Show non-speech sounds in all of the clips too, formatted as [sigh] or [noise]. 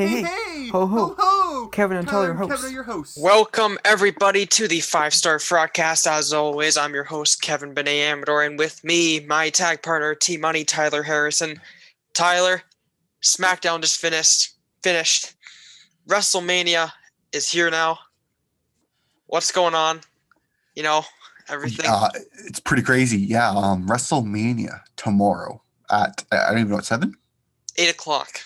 Hey, hey, hey, ho, ho. ho. Kevin and Tyler, your Kevin hosts. are your hosts. Welcome everybody to the Five Star Broadcast. As always, I'm your host Kevin Benet Amador, and with me, my tag partner T Money Tyler Harrison. Tyler, SmackDown just finished. Finished. WrestleMania is here now. What's going on? You know everything. Uh, it's pretty crazy. Yeah. Um, WrestleMania tomorrow at I don't even know what seven. Eight o'clock.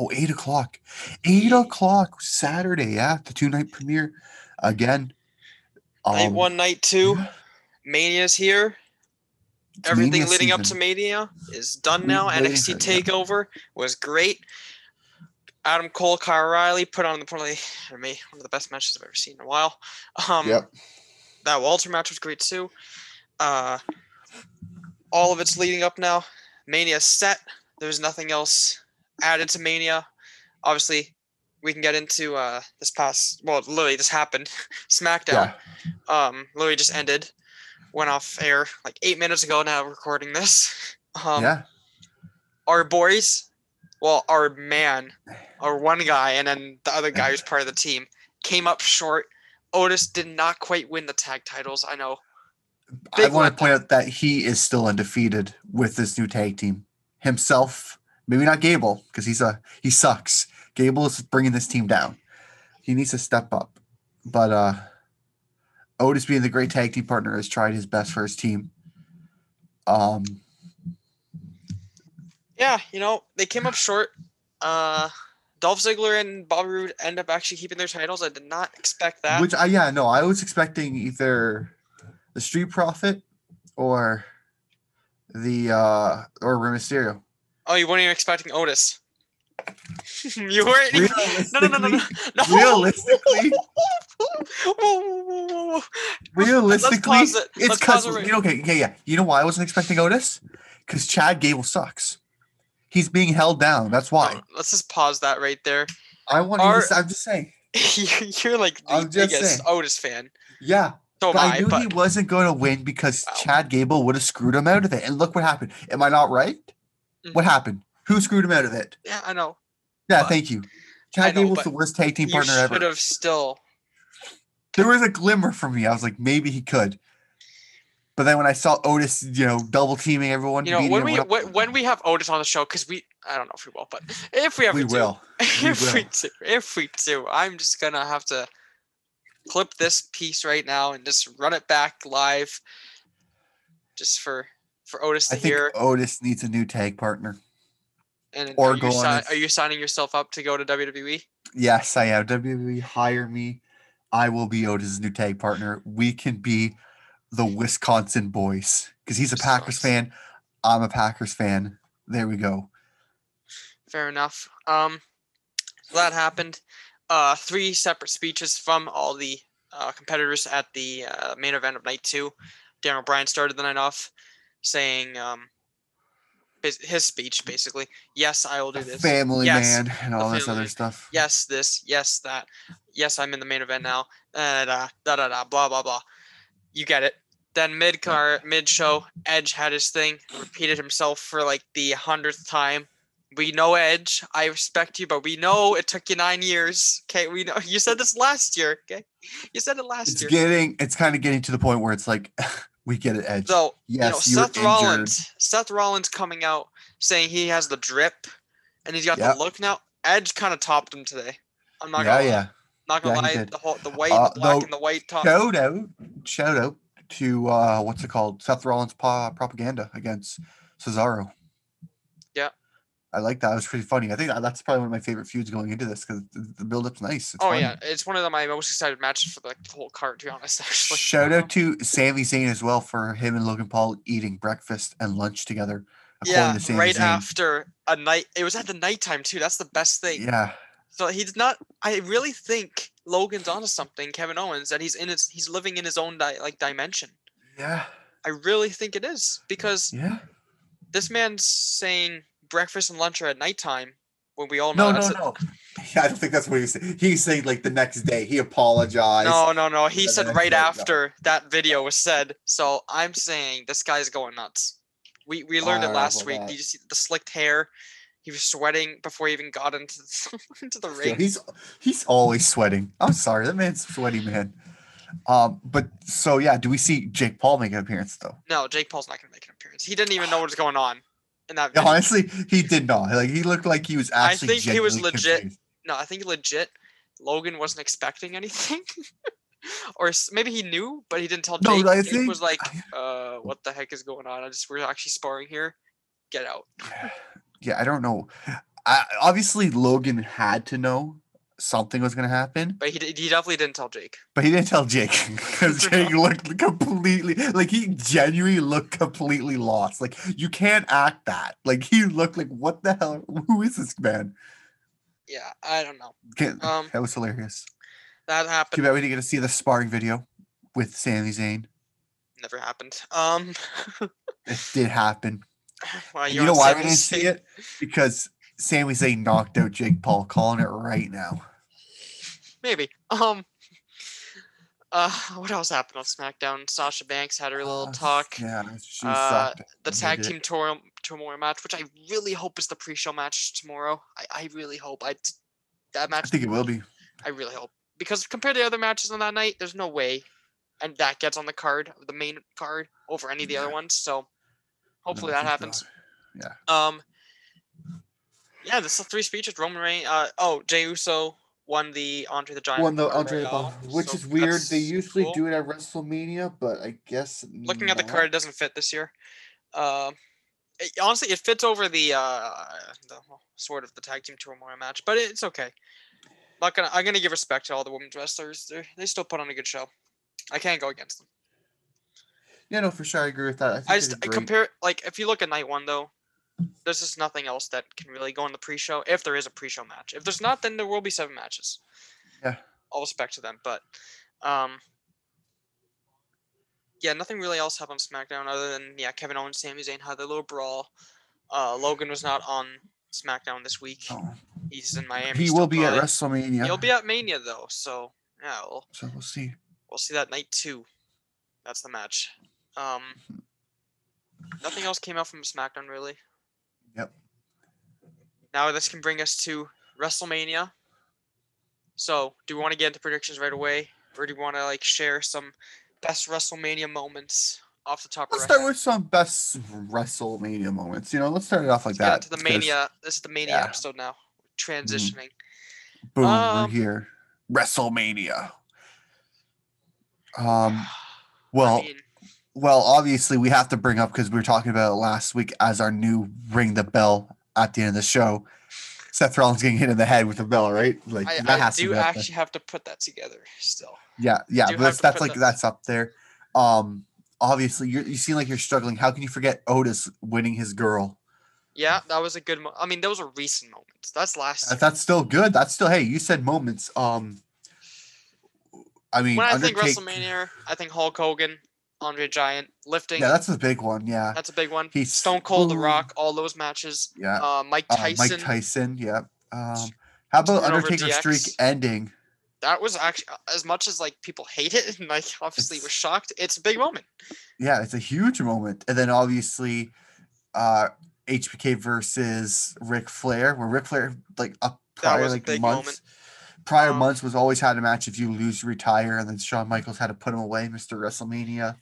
Oh, eight o'clock. Eight o'clock Saturday. Yeah, the two night premiere again. night Um, one, night two. yeah, Mania's here. it's Everything Mania leading up to. Mania is done now. NXT it, yeah. Takeover was great. Adam Cole, Kyle Riley put on the probably for me one of the best matches I've ever seen in a while. Um, Yep. That Walter match was great too. Uh, all of it's leading up now. Mania set. There's nothing else added to Mania. Obviously, we can get into uh, this past. Well, literally just happened. [laughs] SmackDown Yeah. um literally just ended went off air like eight minutes ago now recording this [laughs] um yeah. our boys well our man our one guy and then the other guy who's part of the team came up short otis did not quite win the tag titles i know I want to point out that he is still undefeated with this new tag team. Himself, maybe not Gable, because he's a he sucks. Gable is bringing this team down. He needs to step up. But uh Otis, being the great tag team partner, has tried his best for his team. Um, yeah you know they came up short uh Dolph Ziggler and Bobby Roode end up actually keeping their titles. I did not expect that. which I yeah no, I was expecting either the Street Profit or the uh or Rey Mysterio. Oh, you weren't even expecting Otis. [laughs] you weren't. even- No, no, no, no, no. no. Realistically, [laughs] Whoa, whoa, whoa, whoa, whoa. realistically, it. it's because it right- you know, okay, yeah, yeah. You know why I wasn't expecting Otis? Because Chad Gable sucks. He's being held down. That's why. No, let's just pause that right there. I want to. I'm just saying. [laughs] You're like the biggest saying. Otis fan. Yeah, So but I I, knew he wasn't going to win because Wow. Chad Gable would have screwed him out of it. And look what happened. Am I not right? Mhm. What happened? Who screwed him out of it? yeah, I know. Yeah, But- thank you. Chad know, Gable's the worst tag team You partner should ever. have still. There was a glimmer for me. I was like, maybe he could. But then when I saw Otis, you know, double teaming everyone, You know, when we up, when, when we have Otis on the show, because we I don't know if we will, but if we ever we do, will. [laughs] If we will. do, if we do, I'm just gonna have to clip this piece right now and just run it back live, just for for Otis to I think hear. Otis needs a new tag partner. And or are you, si- his- are you signing yourself up to go to? WWE? Yes, I am. WWE, hire me. I will be Otis's new tag partner. We can be the Wisconsin boys because he's a Packers fan. I'm a Packers fan. There we go. Fair enough. Um, so that happened. Uh, three separate speeches from all the uh, competitors at the uh, main event of night two. Daniel Bryan started the night off, saying um, his, his speech mm. basically. Yes, I will do this. Family Yes, man and all this other stuff. Yes, this. Yes, that. Yes, I'm in the main event mm. now. Da da da da da. Blah blah blah. You get it. Then mid car, mid show, Edge had his thing, repeated himself for like the hundredth time. We know Edge. I respect you, but we know it took you nine years. Okay, we know [laughs] you said this last year. Okay, you said it last year. It's year. getting, it's kind of getting to the point where it's like, [laughs] we get it, Edge. So yes, you know, Seth injured. Rollins. Seth Rollins coming out saying he has the drip, and he's got Yep. the look now. Edge kind of topped him today. I'm not Yeah, gonna lie. yeah. Not gonna Yeah, lie, the whole the white, Uh, the black, and the white top. Shout out, shout out to uh, what's it called? Seth Rollins' pa- propaganda against Cesaro. I like that. It was pretty funny. I think that's probably one of my favorite feuds going into this because the, build up's nice. It's oh funny. yeah, it's one of the, my most excited matches for like the whole card. To be honest, [laughs] actually. Shout out to Sami Zayn as well for him and Logan Paul eating breakfast and lunch together. Yeah, to right Zayn. after a night. It was at the nighttime too. That's the best thing. Yeah, So he's not. I really think Logan's onto something. Kevin Owens that he's in his. He's living in his own di- like dimension. yeah, I really think it is because yeah. this man's saying breakfast and lunch are at nighttime when we all know No, no, a- no. [laughs] I don't think that's what he said. He's saying like the next day he apologized. No, no, no. He said right day, no. after that video was said. So I'm saying this guy's going nuts. We we learned it last week. that- You see the slicked hair. He was sweating before he even got into the, [laughs] into the Yeah, ring. he's he's always sweating. I'm sorry, that man's sweaty man. Um, but so yeah, do we see Jake Paul make an appearance though? No, Jake Paul's not gonna make an appearance. He didn't even know what was going on in that [laughs] video. Honestly, he did not. Like he looked like he was actually. I think he was legit. confused. No, I think legit. Logan wasn't expecting anything, [laughs] or maybe he knew, but he didn't tell No, Jake. I Jake was like, "Uh, what the heck is going on? I just we're actually sparring here. Get out." [sighs] Yeah, I don't know. I, obviously, Logan had to know something was going to happen, But he he definitely didn't tell Jake. but he didn't tell Jake [laughs] because [laughs] Jake looked completely like he genuinely looked completely lost. Like you can't act that. Like he looked like what the hell? Who is this man? Yeah, I don't know. Can't, Um, that was hilarious. That happened. Too bad we didn't get to see the sparring video with Sami Zayn. Never happened. Um, It did happen. [sighs] well, you know why we didn't see it? Because Sami Zayn knocked out Jake Paul, calling it right now. Maybe. Um. [laughs] Uh, what else happened on SmackDown? Sasha Banks had her little Uh, talk. [laughs] Yeah, she Uh, the tag team tour tomorrow match, which I really hope is the pre-show match tomorrow. I, I really hope. I that match. I think it will be. I really hope because compared to the other matches on that night, there's no way, and that gets on the card, the main card, over any of the other ones. So hopefully I that happens. Yeah. Um. Yeah, this is three speeches. Roman Reigns. Uh oh, Jey Uso won the Andre the Giant. Won the Andre the Ball, which so is weird. They usually cool. do it at WrestleMania, but I guess Looking at the card, it doesn't fit this year. Um, it- honestly, it fits over the uh the sort of the tag team turmoil match, but it's okay. Not gonna. I'm gonna give respect to all the women's wrestlers. They they still put on a good show. I can't go against them. Yeah, no, for sure, I agree with that. I, think I just I compare like if you look at night one though, there's just nothing else that can really go in the pre-show if there is a pre-show match. If there's not, then there will be seven matches. Yeah. All respect to them, but um. Yeah, nothing really else happened on SmackDown other than yeah, Kevin Owens, Sami Zayn had their little brawl. Uh, Logan was not on SmackDown this week. Oh, He's in Miami. he will be at. WrestleMania. He'll be at Mania though, so yeah, we'll so we'll see. we'll see that night too. That's the match. Um, [laughs] nothing else came out from SmackDown really. Yep. Now this can bring us to WrestleMania. So, do we want to get into predictions right away, or do we want to like share some best WrestleMania moments off the top Let's of start head? with some best WrestleMania moments. You know, let's start it off like Let's that. into the Let's get us- Mania. This is the Mania yeah. episode now. Transitioning. Boom, Um, we're here. WrestleMania. Um, well, I mean, well, obviously we have to bring up because we were talking about it last week as our new ring the bell at the end of the show. Seth Rollins getting hit in the head with a bell, right? Like I, that I has to do be up there. actually have to put that together still. Yeah, yeah, but that's, that's like that- that's up there. Um, obviously you you seem like you're struggling. How can you forget Otis winning his girl? Yeah, that was a good. Mo- I mean, those are recent moments. That's last. That-. That's still good. That's still hey, you said moments. Um, I mean, when I think Undertaker- WrestleMania, I think Hulk Hogan, Andre Giant, lifting. Yeah, that's a big one. Yeah, that's a big one. He's- Stone Cold, The. Rock, all those matches. yeah. Uh, Mike Uh, Tyson. Mike Tyson. Yeah. Um, how about Undertaker streak ending? That was actually as much as like people hate it [laughs] and like obviously It's- were shocked. It's a big moment. Yeah, it's a huge moment. And then obviously, uh, HBK versus Ric Flair, where Ric Flair like up prior like months. moment. Prior Um, months was always had a match if you lose, retire, and then Shawn Michaels had to put him away, Mr. WrestleMania,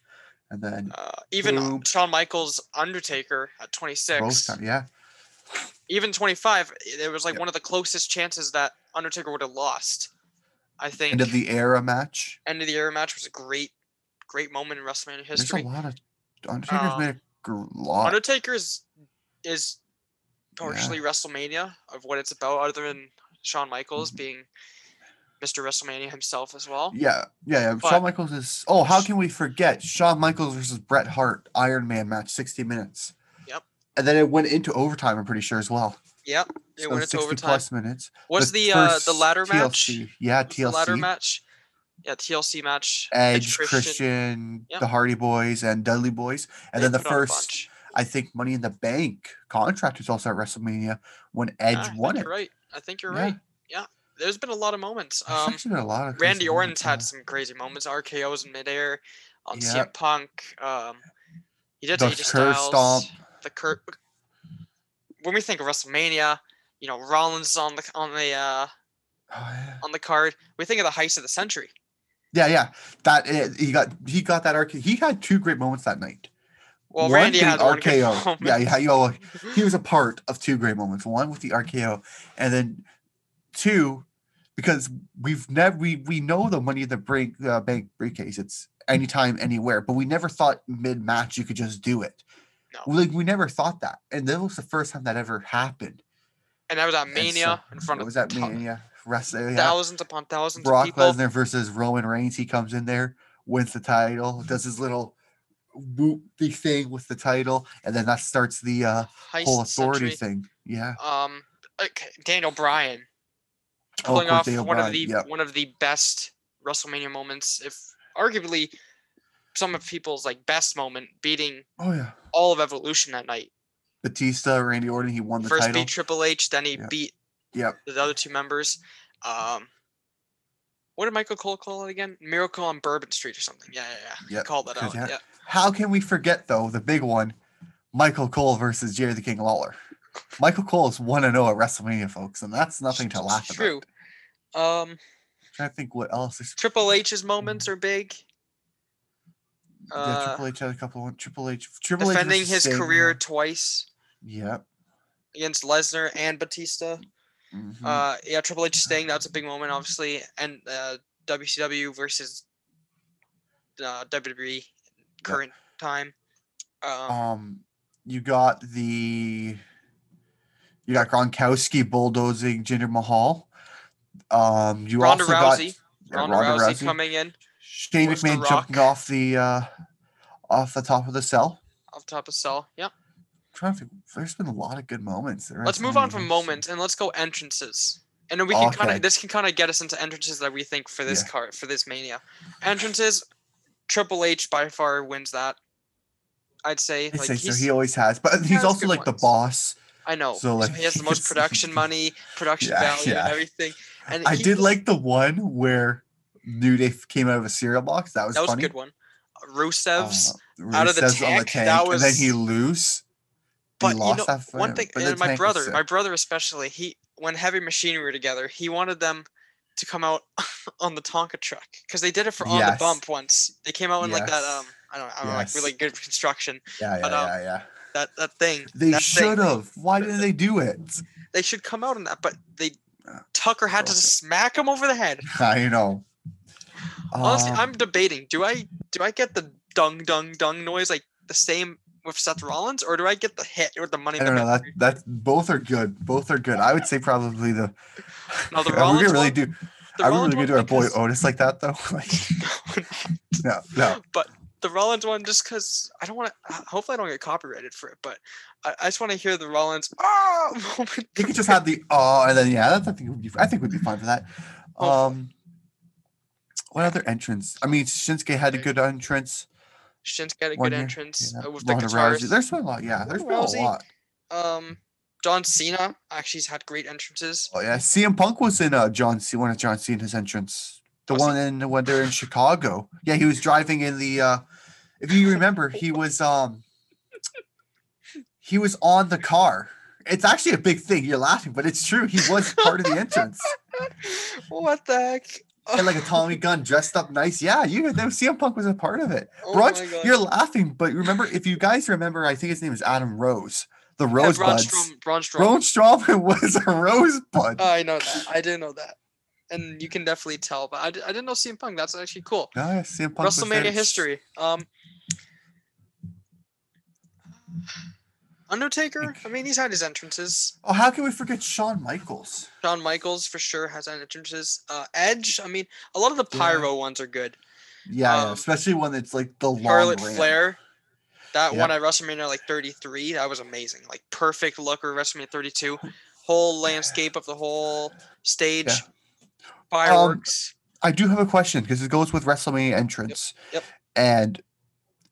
and then Uh, even Boom. Shawn Michaels, Undertaker at 26. both time, yeah, even 25 it was like one of the closest chances that undertaker would have lost i think end of the era match. end of the era match was a great great moment in wrestlemania history. There's a lot of Undertaker's Um, made a gr- lot. undertaker is partially wrestlemania of what it's about other than shawn michaels Mhm. being mr wrestlemania himself as well Yeah, yeah, yeah. But- Shawn Michaels is. Oh, how can we forget Shawn Michaels versus Bret Hart Iron Man match, sixty minutes. Yep. And then it went into overtime. I'm pretty sure as well. yep it So went into 60 overtime plus minutes. was the uh the ladder match Yeah, Was the TLC. ladder match yeah tlc match Edge, Christian, Yep. the Hardy Boys, and Dudley Boys, and they then the put on a first. I think, Money in the Bank contract was also at WrestleMania when Edge I won think it. you're right i think you're Yeah. right there's been a lot of moments um a lot of Randy Orton's had some crazy moments, RKO's in midair on Yeah. CM Punk. Um, he did The AJ Styles, stomp. The Kurt. when we think of WrestleMania, you know, Rollins on the on the uh, Oh, yeah. on the card. We think of the heist of the century. Yeah, yeah. That uh, he got he got that RKO. He had two great moments that night. Well, One Randy had RKO. [laughs] Yeah, yeah, yo, he was a part of two great moments. One with the RKO, and then two because we've never we we know the money in the break uh, bank briefcase. It's anytime, anywhere, but we never thought mid match you could just do it. No. We, like we never thought that, and that was the first time that ever happened. and that was at And so- Mania in front of was that Mania? Wrestling, yeah. thousands upon thousands of Brock people. Lesnar versus Roman Reigns. He comes in there, wins the title, does his little whoop the thing with the title, and then that starts the uh, whole authority century. thing. Yeah. Um, okay, Daniel Bryan pulling course, off one of the yep. one of the best WrestleMania moments, if arguably some of people's like best moment, beating Oh yeah. all of Evolution that night. Batista, Randy Orton, he won the First title. beat Triple H, then he Yeah. beat Yep. the other two members. Um, what did Michael Cole call it again? Miracle on Bourbon Street or something. Yeah, yeah, yeah. He called that out. Yeah. How can we forget though the big one, Michael Cole versus Jerry the King Lawler? Michael Cole is one to zero at WrestleMania, folks, and that's nothing to laugh True. about. Um, trying to think what else is. Triple H's moments are big. yeah, Uh, Triple H had a couple. Of, Triple H. Triple H defending versus his career twice Yep. against Lesnar and Batista. mhm. Uh, yeah, Triple H Sting. That's a big moment, obviously, and uh, WCW versus uh, WWE current time. Um, Um, you got the you got Gronkowski bulldozing Jinder Mahal. Um, you Ronda also Rousey. got yeah, Ronda, Rousey, coming in Shane The McMahon jumping off the uh, off the top of the cell. off the top of cell. Yep. trying to think, there's been a lot of good moments. there, Let's move on from moments and let's go entrances. And then we can kind of this can kind of get us into entrances that we think for this Yeah. card for this mania. Entrances, Triple H by far wins that. I'd say I'd like say so. He always has, but he's also like the boss. I know. so, So, he has the [laughs] most production money, production Yeah, value, yeah. and everything. And I did was- like the one where New Day came out of a cereal box. That was that was funny. a good one. Rusev's, Uh, out of the Rusev's on tank, tank, that and then he was- lose. but he you know that one thing. And my brother, my brother especially, he when Heavy Machinery were together, he wanted them to come out [laughs] on the Tonka truck because they did it for on the bump once. They came out in like that um I don't know, I don't know like really good construction Yeah, yeah, but, um, yeah, yeah. That that thing. They should have. Why didn't they do it? They should come out on that, but they Tucker had to smack him over the head. [laughs] I know. Honestly, Um, I'm debating. Do I do I get the dung dung dung noise like the same with Seth Rollins, or do I get the hit with the money? I don't know. That that both are good. Both are good. I would say probably the. [laughs] No, the [laughs] we Rollins gonna really do? The we really gonna do our boy Otis like that though? Like, no, no. The Rollins one just because I don't want to. Hopefully, I don't get copyrighted for it, but I, I just want to hear the Rollins ah [laughs] moment. You could just have the oh, and then yeah, that's, I think would be. I think would be fine for that. [laughs] Um, what other entrance? I mean, Shinsuke had a good entrance. Shinsuke had a good year, entrance Yeah. uh, with the Ronda guitars. Rousey. There's been a lot. Yeah, there's been Rousey. a lot. Um, John Cena actually's had great entrances. Oh yeah, CM Punk was in uh John C. One of John Cena's entrance. The Was he? one in when they're in Chicago. Yeah, he was driving in the. uh If you remember, he was um. He was on the car. It's actually a big thing. You're laughing, but it's true. He was part of the entrance. [laughs] what the heck? And like a Tommy gun dressed up nice. Yeah, you know, CM Punk was a part of it. Oh Brunch, you're laughing, but remember, if you guys remember, I think his name is Adam Rose. The Yeah, Braun Rosebuds. Strom- Braun Strowman. Braun Strowman [laughs] was a rosebud. I know that. I didn't know that. And you can definitely tell, but I, I didn't know CM Punk. That's actually cool. Yeah, CM Punk. WrestleMania history. Um, Undertaker. I mean, he's had his entrances. Oh, how can we forget Shawn Michaels? Shawn Michaels for sure has had entrances. Uh, Edge. I mean, a lot of the Yeah. pyro ones are good. Yeah, yeah, Um, especially when it's like the long Charlotte ramp. Flair. That one at WrestleMania like 33. That was amazing. Like perfect look of WrestleMania 32. Whole [laughs] landscape of the whole stage. Fireworks. I do have a question because it goes with WrestleMania entrance. Yep. And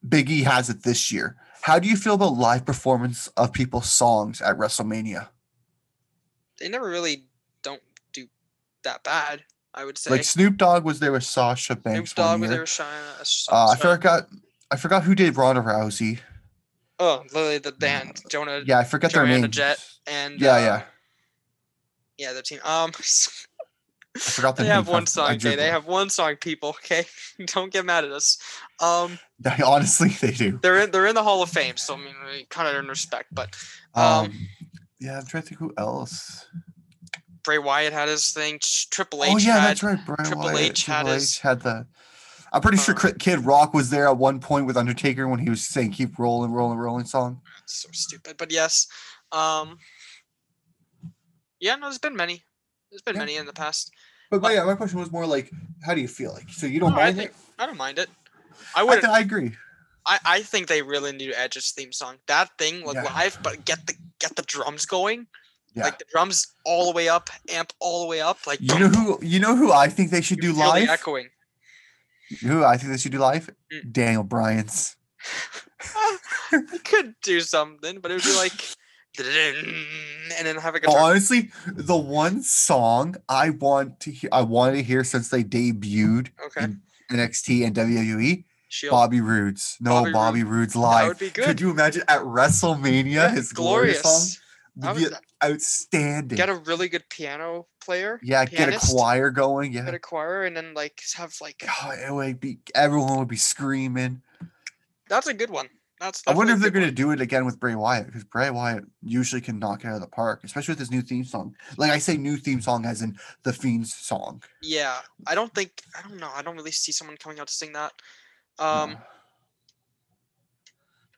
Big E has it this year. How do you feel about live performance of people's songs at WrestleMania? they never really don't do that bad. I would say. Like Snoop Dogg was there with Sasha Banks. Snoop Dogg was there. Shine, Uh, I forgot. I forgot who did Ronda Rousey. Oh, literally the band Jonah. Yeah, I forgot their Joanna names. Jett. and Yeah, uh, yeah. yeah, the team. Um, [laughs] I forgot the they name. have one song. Okay, they have one song. People, okay, [laughs] don't get mad at us. Um, [laughs] Honestly, they do. they're in they're in the Hall of Fame, so I mean, we kind of earn respect. But um, Um, yeah, I'm trying to think who else. Bray Wyatt had his thing. Triple H oh yeah, had that's right. Brian Triple Wyatt, H had Triple his- H had the. I'm pretty sure uh, Cri- Kid Rock was there at one point with Undertaker when he was saying "Keep rolling, rolling, rolling" song. So stupid. But yes. Um Yeah, no, there's been many. There's been Yeah. many in the past. But my, yeah, my question was more like, how do you feel like? So you don't No, I mind think it? I don't mind it. I I, would th- I agree. I, I think they really need Edge's theme song. That thing like Yeah. live, but get the get the drums going. Yeah. Like the drums all the way up, amp all the way up. Like You know who? You know who I think they should do you live. echoing. Who I think they should do live? Mm. Daniel Bryan's. [laughs] I could do something, but it would be like [laughs] and then have a guitar. honestly, the one song I want to hear, I wanted to hear since they debuted Okay. NXT and WWE, Shield. Bobby Roode's. No, Bobby Bobby, Roode. Roode's that live. would be Could you imagine at WrestleMania Yeah, his glorious, song would outstanding. Get a really good piano player. yeah, get a choir going. Yeah, Get a choir, and then like have like Oh, it would be everyone would be screaming. that's a good one. That's. I wonder if they're going to do it again with Bray Wyatt because Bray Wyatt usually can knock it out of the park, especially with his new theme song. Like I say, new theme song as in the Fiend's song. Yeah, I don't think I don't know. I don't really see someone coming out to sing that. Um,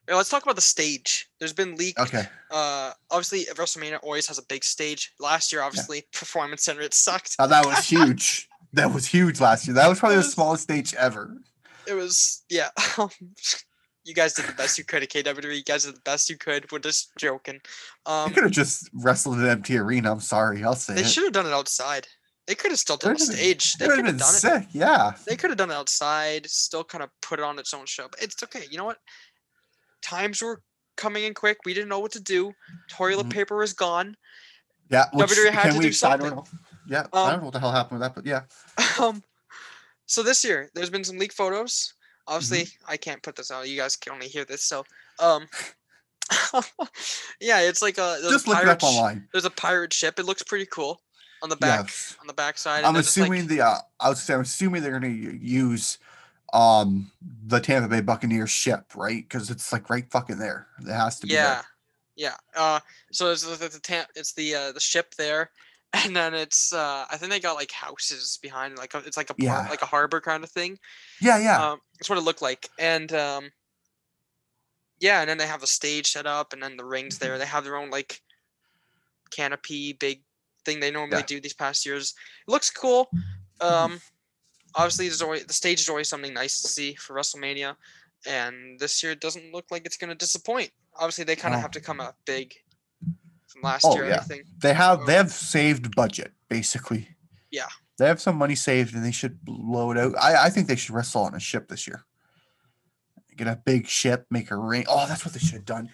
yeah, let's talk about the stage. There's been leaked. okay. Uh, obviously WrestleMania always has a big stage. Last year, obviously, Performance Center it sucked. Now that was [laughs] huge. that was huge last year. That was probably the smallest stage ever. It was yeah. [laughs] you guys did the best you could at KWE. You guys did the best you could. We're just joking. You Um, could have just wrestled in an empty arena. I'm sorry. I'll say they it. should have done it outside. They could have still done a stage. They It could have done it. Yeah. They could have done it outside. Still kind of put it on its own show. But it's okay. You know what? Times were coming in quick. We didn't know what to do. Toilet Mhm. paper is gone. Yeah. Which, WWE had to we, do I something. don't know. Yeah. I Um, don't know what the hell happened with that, but yeah. [laughs] Um, so this year there's been some leak photos. Obviously, Mm-hmm. I can't put this out. You guys can only hear this. So, um, [laughs] yeah, it's like a Just look it pirate up online. There's a pirate ship. It looks pretty cool on the back Yes. on the backside. I'm assuming the uh, I would say I'm assuming they're going to use um the Tampa Bay Buccaneers ship, right? Because it's like right fucking there. It has to be. yeah, there. yeah. Uh, so it's the, the, the tam- it's the uh, the ship there, and then it's uh, I think they got like houses behind, like it's like a port, Yeah. like a harbor kind of thing. Yeah, yeah. Um, that's what it looked like, and um, yeah, and then they have a stage set up, and then the rings Mm-hmm. there. They have their own like canopy, big thing they normally Yeah. do these past years. It looks cool. Um, obviously, there's always the stage is always something nice to see for WrestleMania, and this year it doesn't look like it's gonna disappoint. Obviously, they kind of have to come up big from last Oh, year. yeah. I think. they have they um, have saved budget basically. Yeah. They have some money saved and they should blow it out. I, I think they should wrestle on a ship this year. Get a big ship, make a ring. Oh, that's what they should have done.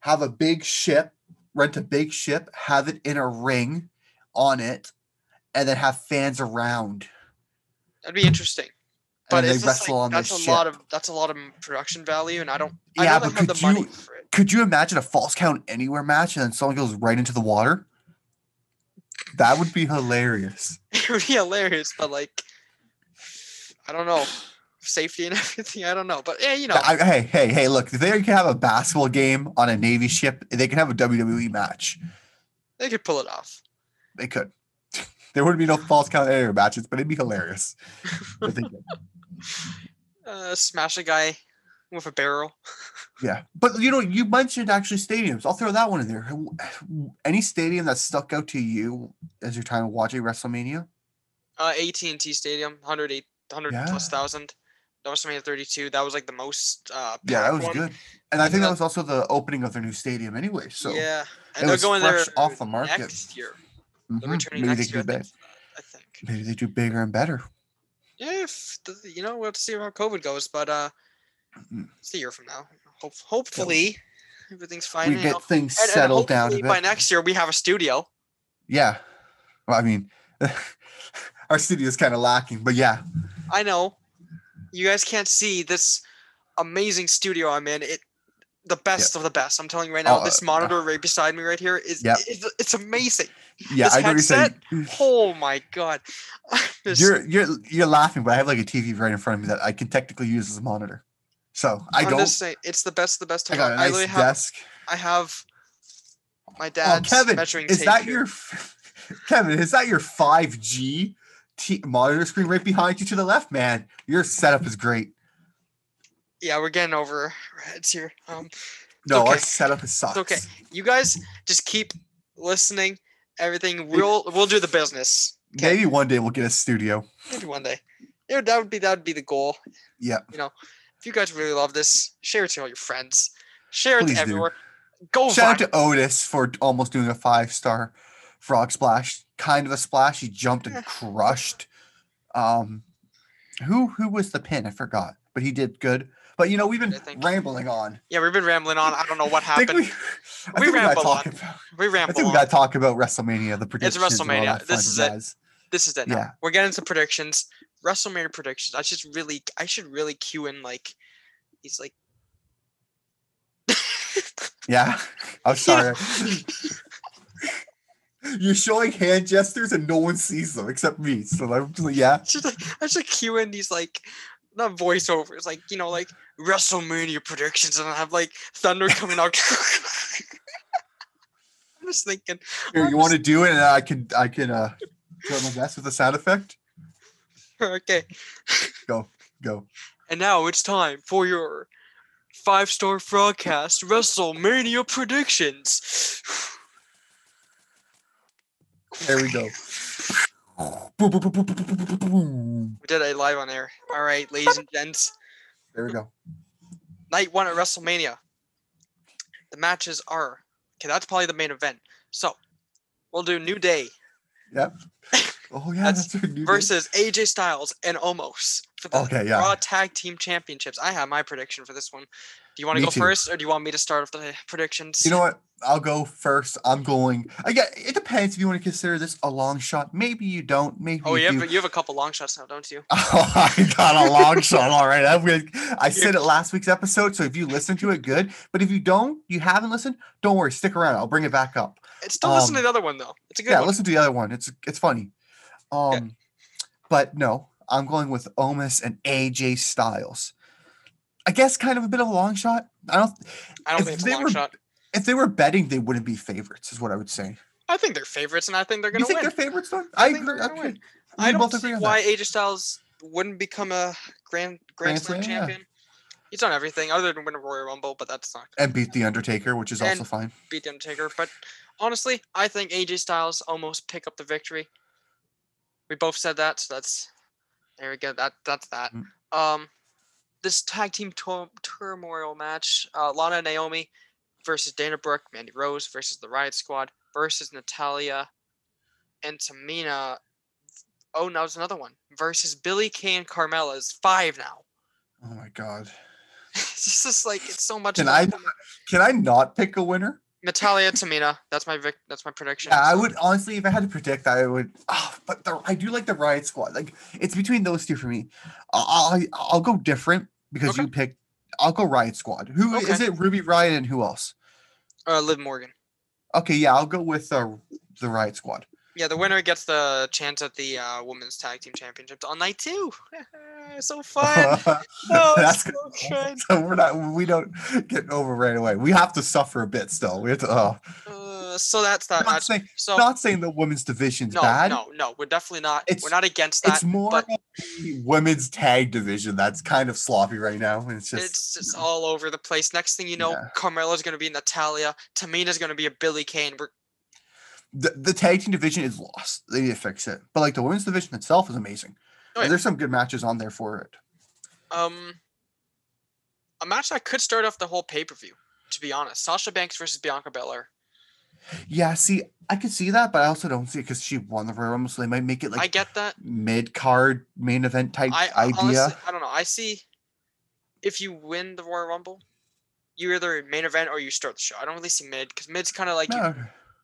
Have a big ship, rent a big ship, have it in a ring on it, and then have fans around. That'd be interesting. But and they wrestle like, on that's this a ship. lot of that's a lot of production value, and I don't. I Yeah, know they but have the could money for it. Could you imagine a false count anywhere match and then someone goes right into the water? That would be hilarious. [laughs] it would be hilarious, but like, I don't know, safety and [laughs] everything. I don't know, but yeah, you know, I, hey, hey, hey! Look, they can have a basketball game on a Navy ship, they can have a WWE match. they could pull it off. They could. [laughs] There wouldn't be no false count anywhere matches, but it'd be hilarious. if they did. Uh, smash a guy with a barrel. Yeah, but you know, you mentioned actually stadiums. I'll throw that one in there. Any stadium that stuck out to you as your time watching WrestleMania? Uh, AT&T Stadium, 108, 100 plus Yeah. thousand. That was WrestleMania 32. That was like the most. Uh, Yeah, that was one. good. And I think that that- was also the opening of their new stadium anyway. So yeah, and they're going there off the market. next year. mhm, They're returning maybe they next year. do I big. think. I think. Maybe they do bigger and better. Yeah, if the, you know, we'll have to see how COVID goes, but uh, it's a year from now. Hope, hopefully, everything's fine. we you get things And- and settled down a bit. By next year, we have a studio. Yeah. Well, I mean, [laughs] our studio is kind of lacking, but yeah. I know. You guys can't see this amazing studio I'm in. It the best of the best. I'm telling you right now, Oh, this uh, monitor right beside me right here is Yep. it's, it's amazing. Yeah, This I know what you're saying. Oh my god. [laughs] This- You're you're you're laughing, but I have like a TV right in front of me that I can technically use as a monitor. So I I'm don't. just saying it's the best the best. Time. I got a I nice literally have desk. I have my Oh, Kevin, measuring is tape that here. your [laughs] Kevin? Is that your 5G t- monitor screen right behind you to the left, man? Your setup is great. Yeah, we're getting over our heads here. Um No, our okay. setup is sucks. okay. you guys just keep listening. Everything we'll we'll do the business. Okay. Maybe one day we'll get a studio. Maybe one day. Yeah, that would be that would be the goal. Yeah. If you guys really love this, share it to all your friends. Share it Please to do. everywhere. Go Shout out to Otis for almost doing a five star frog splash. Kind of a splash. He jumped and [laughs] crushed. Um, who who was the pin? I forgot, but he did good. But you know, we've been think- rambling on. Yeah, we've been rambling on. I don't know what I happened. we, I We we ramble talk on. about. We I ramble think we gotta talk about WrestleMania, the predictions. all WrestleMania. This is it. This is it. Now. Yeah. We're getting to predictions. WrestleMania predictions. I should really, I should really cue in like, he's like, [laughs] Yeah, I'm sorry. [laughs] You're showing hand gestures and no one sees them except me. So I'm just like, yeah. I should, I should cue in these like, not voiceovers, like you know, like WrestleMania predictions, and I have like thunder coming out. [laughs] I'm just thinking. Here, I'm you want to do it, and I can I can uh try my best with the sound effect. [laughs] okay. Go, go. And now it's time for your five star broadcast WrestleMania predictions. There we go. we did it live on air. All right, ladies and gents. There we go. Night one at WrestleMania. The matches are okay. That's probably the main event. So we'll do New Day. Yep. [laughs] Oh yeah, That's that's, versus AJ Styles and Omos for the Okay, yeah. Raw Tag Team Championships. I have my prediction for this one. Do you want to Me go too. first, or do you want me to start off the predictions? You know what? I'll go first. I'm going. I get. It depends if you want to consider this a long shot. Maybe you don't. Maybe oh, you you have you have a couple long shots now, don't you? Oh, [laughs] I got a long [laughs] shot. All right. I'm gonna, I said it last week's episode. So if you listen to it, good. But if you don't, you haven't listened, don't worry. Stick around. I'll bring it back up. It's still listen to Um, the other one though. It's a good Yeah, one. listen to the other one. It's it's funny. Um, but no, I'm going with Omos and AJ Styles. I guess kind of a bit of a long shot. I don't. I don't if think it's a they long were- shot. If they were betting, they wouldn't be favorites. Is what I would say. I think they're favorites, and I think they're gonna win. You think win. they're favorites, though? I I, think agree. they're gonna Okay. win. I don't both see agree on why that. AJ Styles wouldn't become a Grand Grand Grand Slam Slam, yeah. champion. He's done everything other than win a Royal Rumble, but that's not And beat the Undertaker, which is also fine. beat the Undertaker. But honestly, I think AJ Styles almost pick up the victory. We both said that, so that's there we go. That that's that. Mm. Um, this tag team tur- turmoil match: uh, Lana and Naomi versus Dana Brooke, Mandy Rose versus the Riot Squad versus Natalya and Tamina. Oh, no, it's another one versus Billie Kay and Carmella is five now. Oh my god. [laughs] it's just like it's so much. Can I can I not pick a winner? Natalya Tamina. That's my vic- That's my prediction. Yeah, I would honestly, if I had to predict, I would. Oh, but the, I do like the Riot Squad. Like it's between those two for me. I'll I'll, go different because Okay. you picked. I'll go Riot Squad. Who is Okay. it? Ruby Riot and who else? Uh, Liv Morgan. Okay, yeah, I'll go with uh, the Riot Squad. Yeah, the winner gets the chance at the uh, women's tag team championships on night two. [laughs] so fun. [laughs] Oh, That's it's so [laughs] fun. so we're not. We don't get over right away. We have to suffer a bit still. We have to. Oh, Uh, so that's that not match. saying So not saying the women's division's no, bad. no, no, we're definitely not. It's- we're not against that. it's more but- the women's tag division that's kind of sloppy right now. It's just it's just all over the place. Next thing you know, Yeah. Carmella's gonna be Natalya. Tamina's gonna be a Billy Kane. We're the, the tag team division is lost. They need to fix it. But like the women's division itself is amazing. Oh, And yeah. there's some good matches on there for it. um a match that could start off the whole pay per view. To be honest, Sasha Banks versus Bianca Belair. Yeah, see, I could see that, but I also don't see it because she won the Royal Rumble, so they might make it like I get that. mid card main event type I idea. honestly, I don't know. I see if you win the Royal Rumble, you either main event or you start the show. I don't really see mid because mid's kind of like you,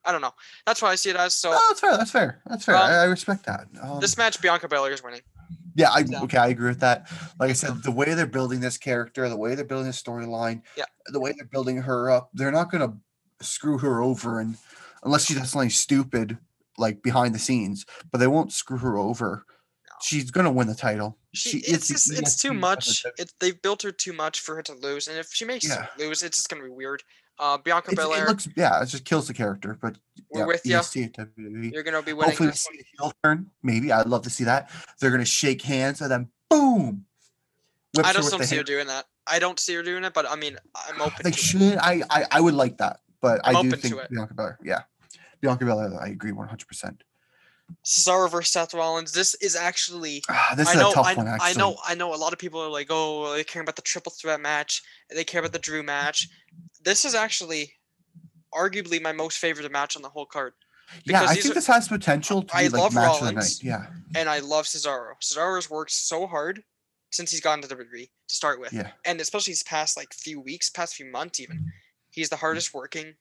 I don't know. That's why I see it as. So no, that's fair. That's fair. That's fair. Um, I, I respect that. Um, this match, Bianca Belair is winning. Yeah, I okay, I agree with that. Like I said, the way they're building this character, the way they're building this storyline, Yeah. the way they're building her up, they're not gonna screw her over and unless she does something stupid like behind the scenes, but they won't screw her over. No. She's gonna win the title. She, is it's the just, it's too much. It, they've built her too much for her to lose, and if she makes Yeah. lose, it's just gonna be weird. Uh, Bianca It's- Belair, it looks yeah, it just kills the character. But we're yeah, with you. EST at WWE. You're gonna be winning. Hopefully we see a heel turn. Maybe I'd love to see that. They're gonna shake hands and then boom. I just don't see her doing that. I don't see her doing it, but I mean, I'm open They to it. should. I, I I would like that, but I'm I do open to think it. Bianca Belair. Yeah, Bianca Belair. I agree one hundred percent. Cesaro versus Seth Rollins. This is actually. Ah, This I is know, a tough I, one. Actually, I know, I know. A lot of people are like, "Oh, they care about the triple threat match. They care about the Drew match." This is actually, arguably, my most favorite match on the whole card, Yeah, I think are- this has potential to I be like love match of the night. Rollins. Yeah, and I love Cesaro. Cesaro's worked so hard since he's gotten to WWE to start with, yeah. and especially these past like few weeks, past few months, even. He's the hardest working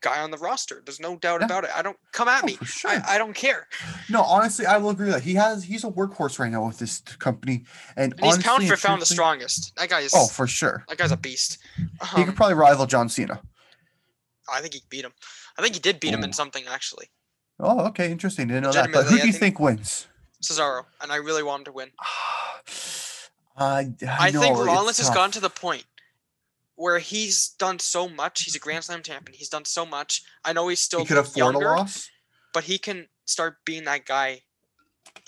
guy on the roster. There's no doubt Yeah. about it. I don't come at Oh, me. sure. I, I don't care. no, honestly, I will agree that he has. He's a workhorse right now with this company, and, And he's pound for pound the strongest. That guy is. Oh, for sure. that guy's a beast. he Um, could probably rival John Cena. I think he beat him. I think he did beat him in something actually. Oh, okay, interesting. Didn't know that. But who do you think- think wins? Cesaro, and I really want him to win. [sighs] I, I, know, think it's Rollins has gone to the point where he's done so much. He's a Grand Slam champion. He's done so much. I know he's still He could afford younger, a loss. but he can start being that guy.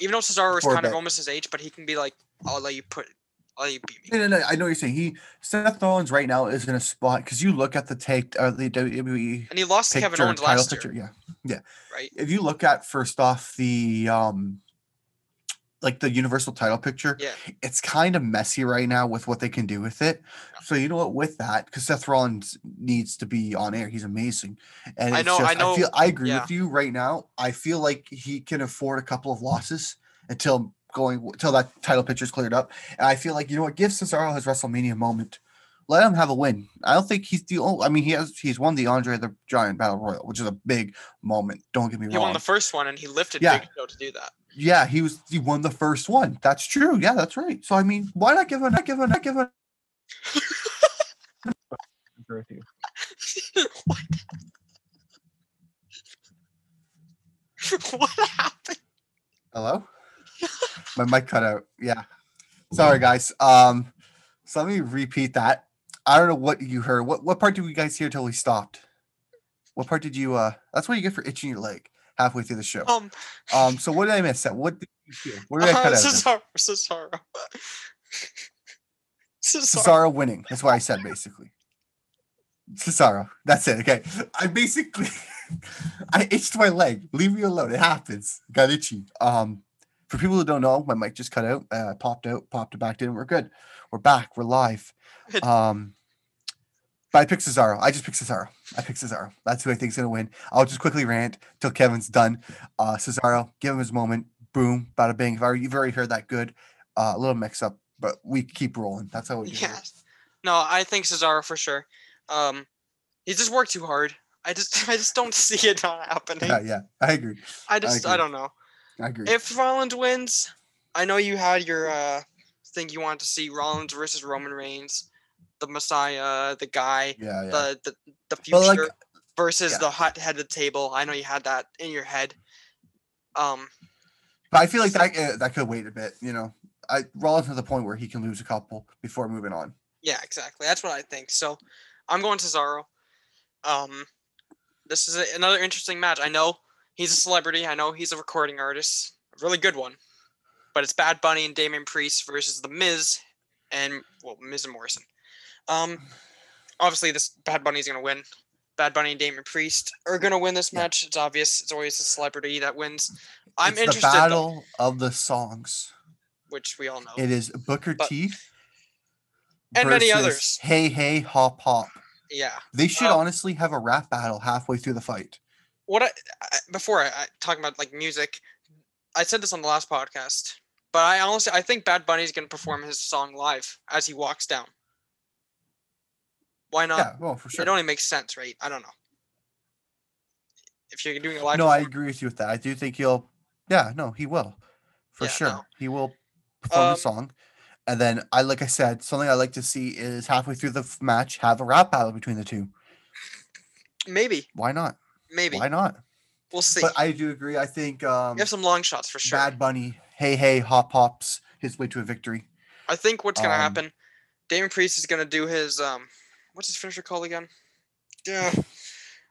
Even though Cesaro is kind of almost his age, but he can be like, "I'll let you put, I'll let you beat me." No, no, no, I know what you're saying. He Seth Rollins right now is in a spot because you look at the take uh, the WWE And he lost to Kevin Owens last picture. year, Yeah, yeah. right? If you look at first off the um, like the Universal title picture, Yeah. it's kind of messy right now with what they can do with it. So you know what, with that, because Seth Rollins needs to be on air. He's amazing, and I know- I just, I, feel know- I agree yeah. with you right now. I feel like he can afford a couple of losses until going until that title picture is cleared up. And I feel like you know what, give Cesaro his WrestleMania moment. Let him have a win. I don't think he's the only. I mean, he has he's won the Andre the Giant Battle Royal, which is a big moment. Don't get me He wrong. He won the first one, and he lifted Yeah. Big Show to do that. Yeah, he was he won the first one. That's true. Yeah, that's right. So I mean, why not give a not give a not give a agree with you. what? what [laughs] happened? Hello? My mic cut out. Yeah. Sorry guys. Um so let me repeat that. I don't know what you heard. What what part did you guys hear till we stopped? What part did you uh that's what you get for itching your leg halfway through the show. Um, Um so what did I miss? What did you hear? What did I uh, cut [laughs] out? Cesaro, Cesaro. [laughs] Cesaro. Cesaro winning. That's what I said basically. Cesaro. That's it. Okay. I basically [laughs] I itched my leg. Leave me alone. It happens. Got itchy. Um for people who don't know, my mic just cut out. Uh popped out, popped it back in. We're good. We're back. We're live. Um but I picked Cesaro. I just picked Cesaro. I picked Cesaro. That's who I think's gonna win. I'll just quickly rant till Kevin's done. Uh Cesaro, give him his moment. Boom, bada bing. If I, you've already heard that good. Uh, a little mix up, but we keep rolling. That's how we do it. Yeah. No, I think Cesaro for sure. Um, he just worked too hard. I just, [laughs] I just don't see it not happening. Yeah, yeah, I agree. I just, I, agree. don't know. I agree. If Rollins wins, I know you had your uh thing you wanted to see Rollins versus Roman Reigns, the Messiah, the guy, yeah, yeah. the the the future like, versus yeah. the hot head of the table. I know you had that in your head. Um, but I feel like that uh, that could wait a bit. You know, I Rollins to the point where he can lose a couple before moving on. yeah, exactly. That's what I think. So, I'm going Cesaro. Um, this is a, another interesting match. I know he's a celebrity. I know he's a recording artist, a really good one. But it's Bad Bunny and Damian Priest versus The Miz and well, Miz and Morrison. Um, obviously this Bad Bunny's gonna win. Bad Bunny and Damian Priest are gonna win this Yeah. match. It's obvious. It's always a celebrity that wins. I'm it's interested, the though, battle of the songs. which we all know. It is Booker But- T. And many others. Hey hey hop hop. yeah. They should Um, honestly have a rap battle halfway through the fight. what I, I before I, I talking about like music, I said this on the last podcast, but I honestly I think Bad Bunny's gonna perform his song live as he walks down. Why not? yeah, well for sure. It only makes sense, right? I don't know. If you're doing a live, No, I agree with you with that. I do think he'll. Yeah, no, he will, for Yeah, sure. no. He will perform Um, the song, and then I like I said, something I like to see is halfway through the match have a rap battle between the two. Maybe, Why not? maybe Why not? we'll see. But I do agree. I think um, we have some long shots for sure. Bad Bunny, hey hey, hop hops his way to a victory. I think what's gonna Um, happen, Damian Priest is gonna do his um, what's his finisher called again? Yeah,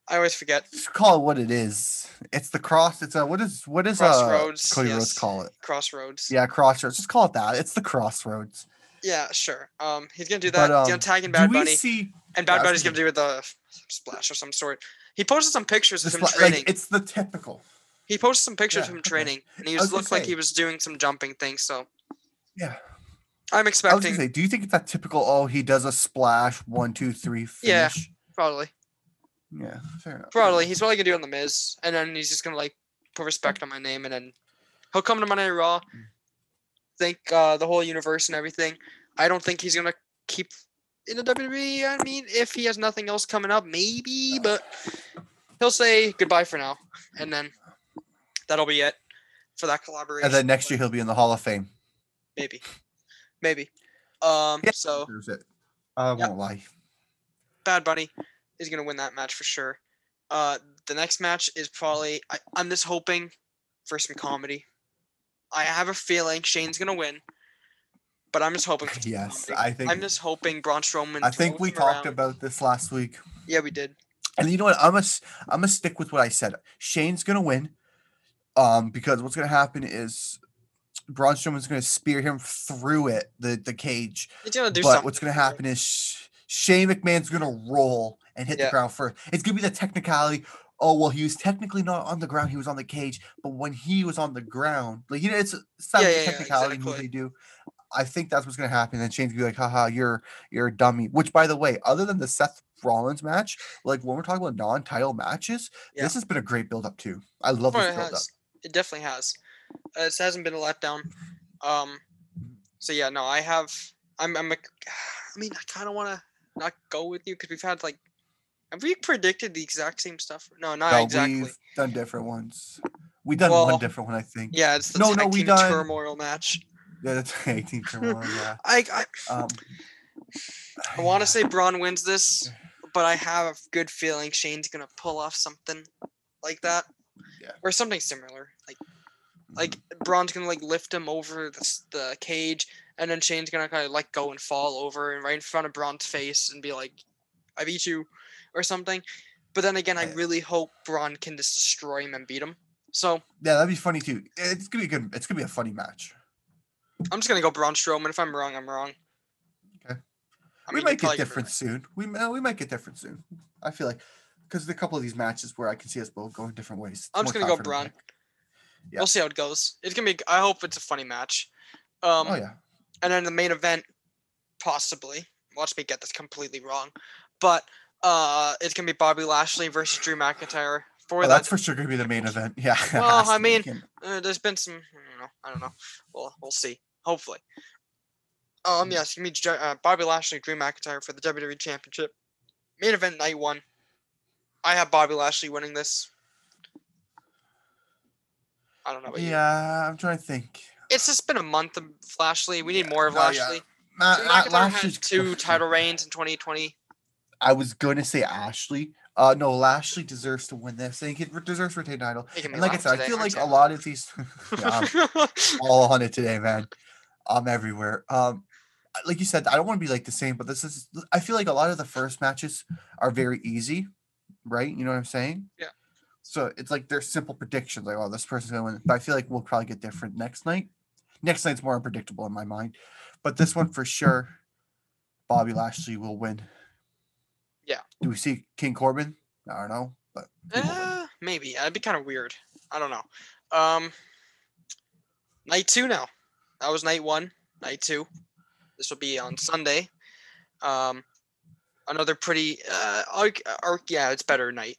I always forget. Just call it what it is. It's the cross. It's a what is what is uh, Crossroads, Cody Rhodes call it? Crossroads. Yeah, crossroads. Just call it that. It's the crossroads. Yeah, sure. Um, he's gonna do But, that. he's gonna um, tag in Do Bad Bunny, see and Bad was Bunny's gonna do with a splash of some sort. He posted some pictures of him like training. it's the typical. he posted some pictures Yeah, of him okay. training, and he was was looked like say- he was doing some jumping things. So Yeah. I'm expecting say, do you think it's that typical? Oh, he does a splash, one, two, three, Yeah. finish. probably, Yeah, fair enough. probably he's probably gonna do it on the Miz, and then he's just gonna like put respect on my name, and then he'll come to Monday Raw, Mm. thank uh, the whole universe and everything. I don't think he's gonna keep in the WWE. I mean, if he has nothing else coming up, maybe, but he'll say goodbye for now, and then that'll be it for that collaboration. And then next year he'll be in the Hall of Fame. maybe, maybe. Um, Yeah. so it. I won't lie. Bad Bunny is gonna win that match for sure. Uh, the next match is probably I, I'm just hoping for some comedy. I have a feeling Shane's gonna win, but I'm just hoping. For [laughs] Yes, comedy. I think. I'm just hoping Braun Strowman. I think we talked around. about this last week. Yeah, we did. And you know what? I'm s- I'm gonna stick with what I said. Shane's gonna win. Um, because what's gonna happen is Braun Strowman's gonna spear him through it, the the cage. He's gonna do but something. what's gonna happen is Sh- Shane McMahon's gonna roll and hit Yeah. the ground first. It's gonna be the technicality. Oh well, he was technically not on the ground; he was on the cage. But when he was on the ground, like you know, it's it's not Yeah, a yeah, technicality move exactly. they do. I think that's what's gonna happen. And Shane's gonna be like, "Haha, you're you're a dummy." Which, by the way, other than the Seth Rollins match, like when we're talking about non-title matches, Yeah. this has been a great build-up too. I love Oh, this build-up. It definitely has. It hasn't been a letdown. Um, so yeah, no, I have. I'm. I'm. A, [sighs] I mean, I kind of want to not go with you because we've had like. Have we predicted the exact same stuff? No, not No, exactly. we've done different ones. We've done Well, one different one, I think. Yeah, it's the No, no, we done- turmoil match. Yeah, that's 18 turmoil. Yeah. [laughs] I I, Um, I want to say Braun wins this, but I have a good feeling Shane's gonna pull off something like that, Yeah. or something similar. Like like Braun's gonna like lift him over the, the cage, and then Shane's gonna kind of let go and fall over and right in front of Braun's face and be like, "I beat you," or something. But then again, I really hope Braun can just destroy him and beat him. So Yeah, that'd be funny too. It's gonna be good. It's gonna be a funny match. I'm just gonna go Braun Strowman. If I'm wrong, I'm wrong. Okay. I we mean, might get different soon. We we might get different soon. I feel like because a couple of these matches where I can see us both going different ways. I'm just gonna go Braun. pick. Yeah. We'll see how it goes. It's gonna be. I hope it's a funny match. Um, Oh yeah. and then the main event, possibly. Watch me get this completely wrong, but uh, it's gonna be Bobby Lashley versus Drew McIntyre for Oh, that. that's for sure gonna be the main event. Yeah. [laughs] Well, I. You mean, Uh, there's been some. I don't know. I don't know. Well, we'll see. Hopefully. Um. Yes. You mean uh, Bobby Lashley, Drew McIntyre for the WWE Championship. Main event night one. I have Bobby Lashley winning this. I don't know about you. yeah, I'm trying to think. It's just been a month of Lashley. We need Yeah, more of no, yeah. Lashley. Ma- Drew Ma- McIntyre Lashley's had two title reigns in 2020. I was going to say Ashley. Uh, no, Lashley deserves to win this. And he deserves to retain title. And like I said, I feel like a lot of these. [laughs] yeah, [laughs] all on it today, man. I'm everywhere. Um, like you said, I don't want to be like the same, but this is. I feel like a lot of the first matches are very easy, right? You know what I'm saying? Yeah. So it's like they're simple predictions, like oh, this person's gonna win. But I feel like we'll probably get different next night. Next night's more unpredictable in my mind, but this one for sure, Bobby Lashley will win. Yeah. Do we see King Corbin? I don't know, but he will win. Uh, maybe. That'd be kind of weird. I don't know. Um, night two now. That was night one. Night two. This will be on Sunday. Um, another pretty uh, arc, arc yeah, it's better night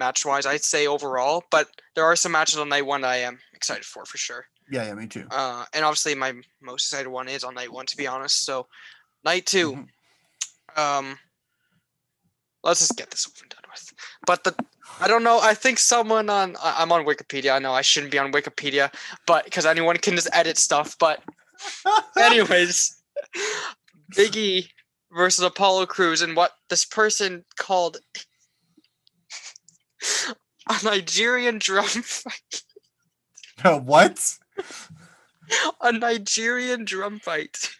match wise. I'd say overall, but there are some matches on night one that I am excited for for sure. yeah, yeah, me too. Uh, and obviously my most excited one is on night one, to be honest. So, night 2 Mhm. um, let's just get this over and done with. But the I don't know. I think someone on I'm on Wikipedia. I know I shouldn't be on Wikipedia, but because anyone can just edit stuff. But [laughs] Anyways, Biggie versus Apollo Crews and what this person called a Nigerian drum [laughs] fight. what? A Nigerian drum fight.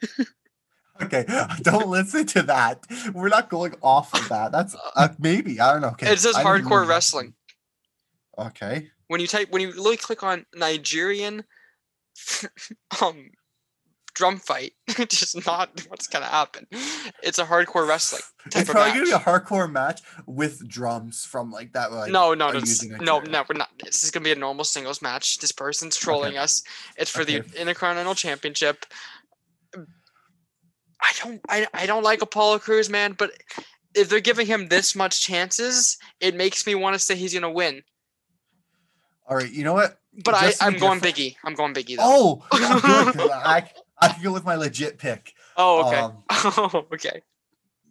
Okay, [laughs] don't listen to that. We're not going off of that. That's uh, maybe I don't know. Okay, It says I hardcore wrestling. Okay, When you type when you literally click on Nigerian [laughs] um drum fight, [laughs] which is not what's gonna happen. It's a hardcore wrestling [laughs] type it's of probably gonna be a hardcore match with drums from like that. Like, no, no, no, no, no, we're not. This is gonna be a normal singles match. This person's trolling us. It's for the Intercontinental Championship. I don't, I, I don't like Apollo Crews, man. But if they're giving him this much chances, it makes me want to say he's gonna win. All right, you know what? But I, Just I'm going Biggie. I'm going Biggie though. Oh, [laughs] good, I I can go with my legit pick. Oh, okay. Um, [laughs] oh, okay.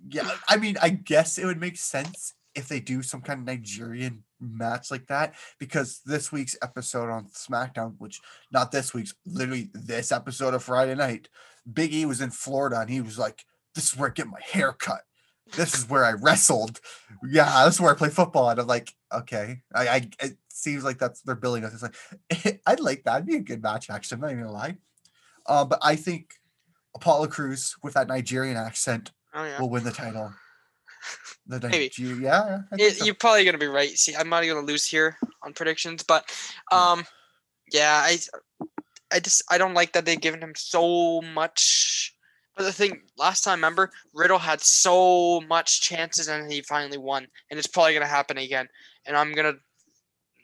Yeah, I mean, I guess it would make sense if they do some kind of Nigerian match like that because this week's episode on SmackDown, which not this week's, literally this episode of Friday night, Big E was in Florida and he was like, "This is where I get my hair cut. This is where I wrestled. Yeah, this is where I play football." And I'm like, "Okay, I, I it seems like that's they're building us." It's like [laughs] I'd like that. It'd be a good match, actually. I'm not even gonna lie. Uh, but I think Apollo Crews with that Nigerian accent Oh yeah. will win the title. The [laughs] Maybe. Nigeria, yeah, yeah, I think It, so. you're probably gonna be right. See, I'm not gonna lose here on predictions, but um, yeah, I, I just I don't like that they've given him so much. But the thing, last time, remember, Riddle had so much chances and he finally won, and it's probably gonna happen again. And I'm gonna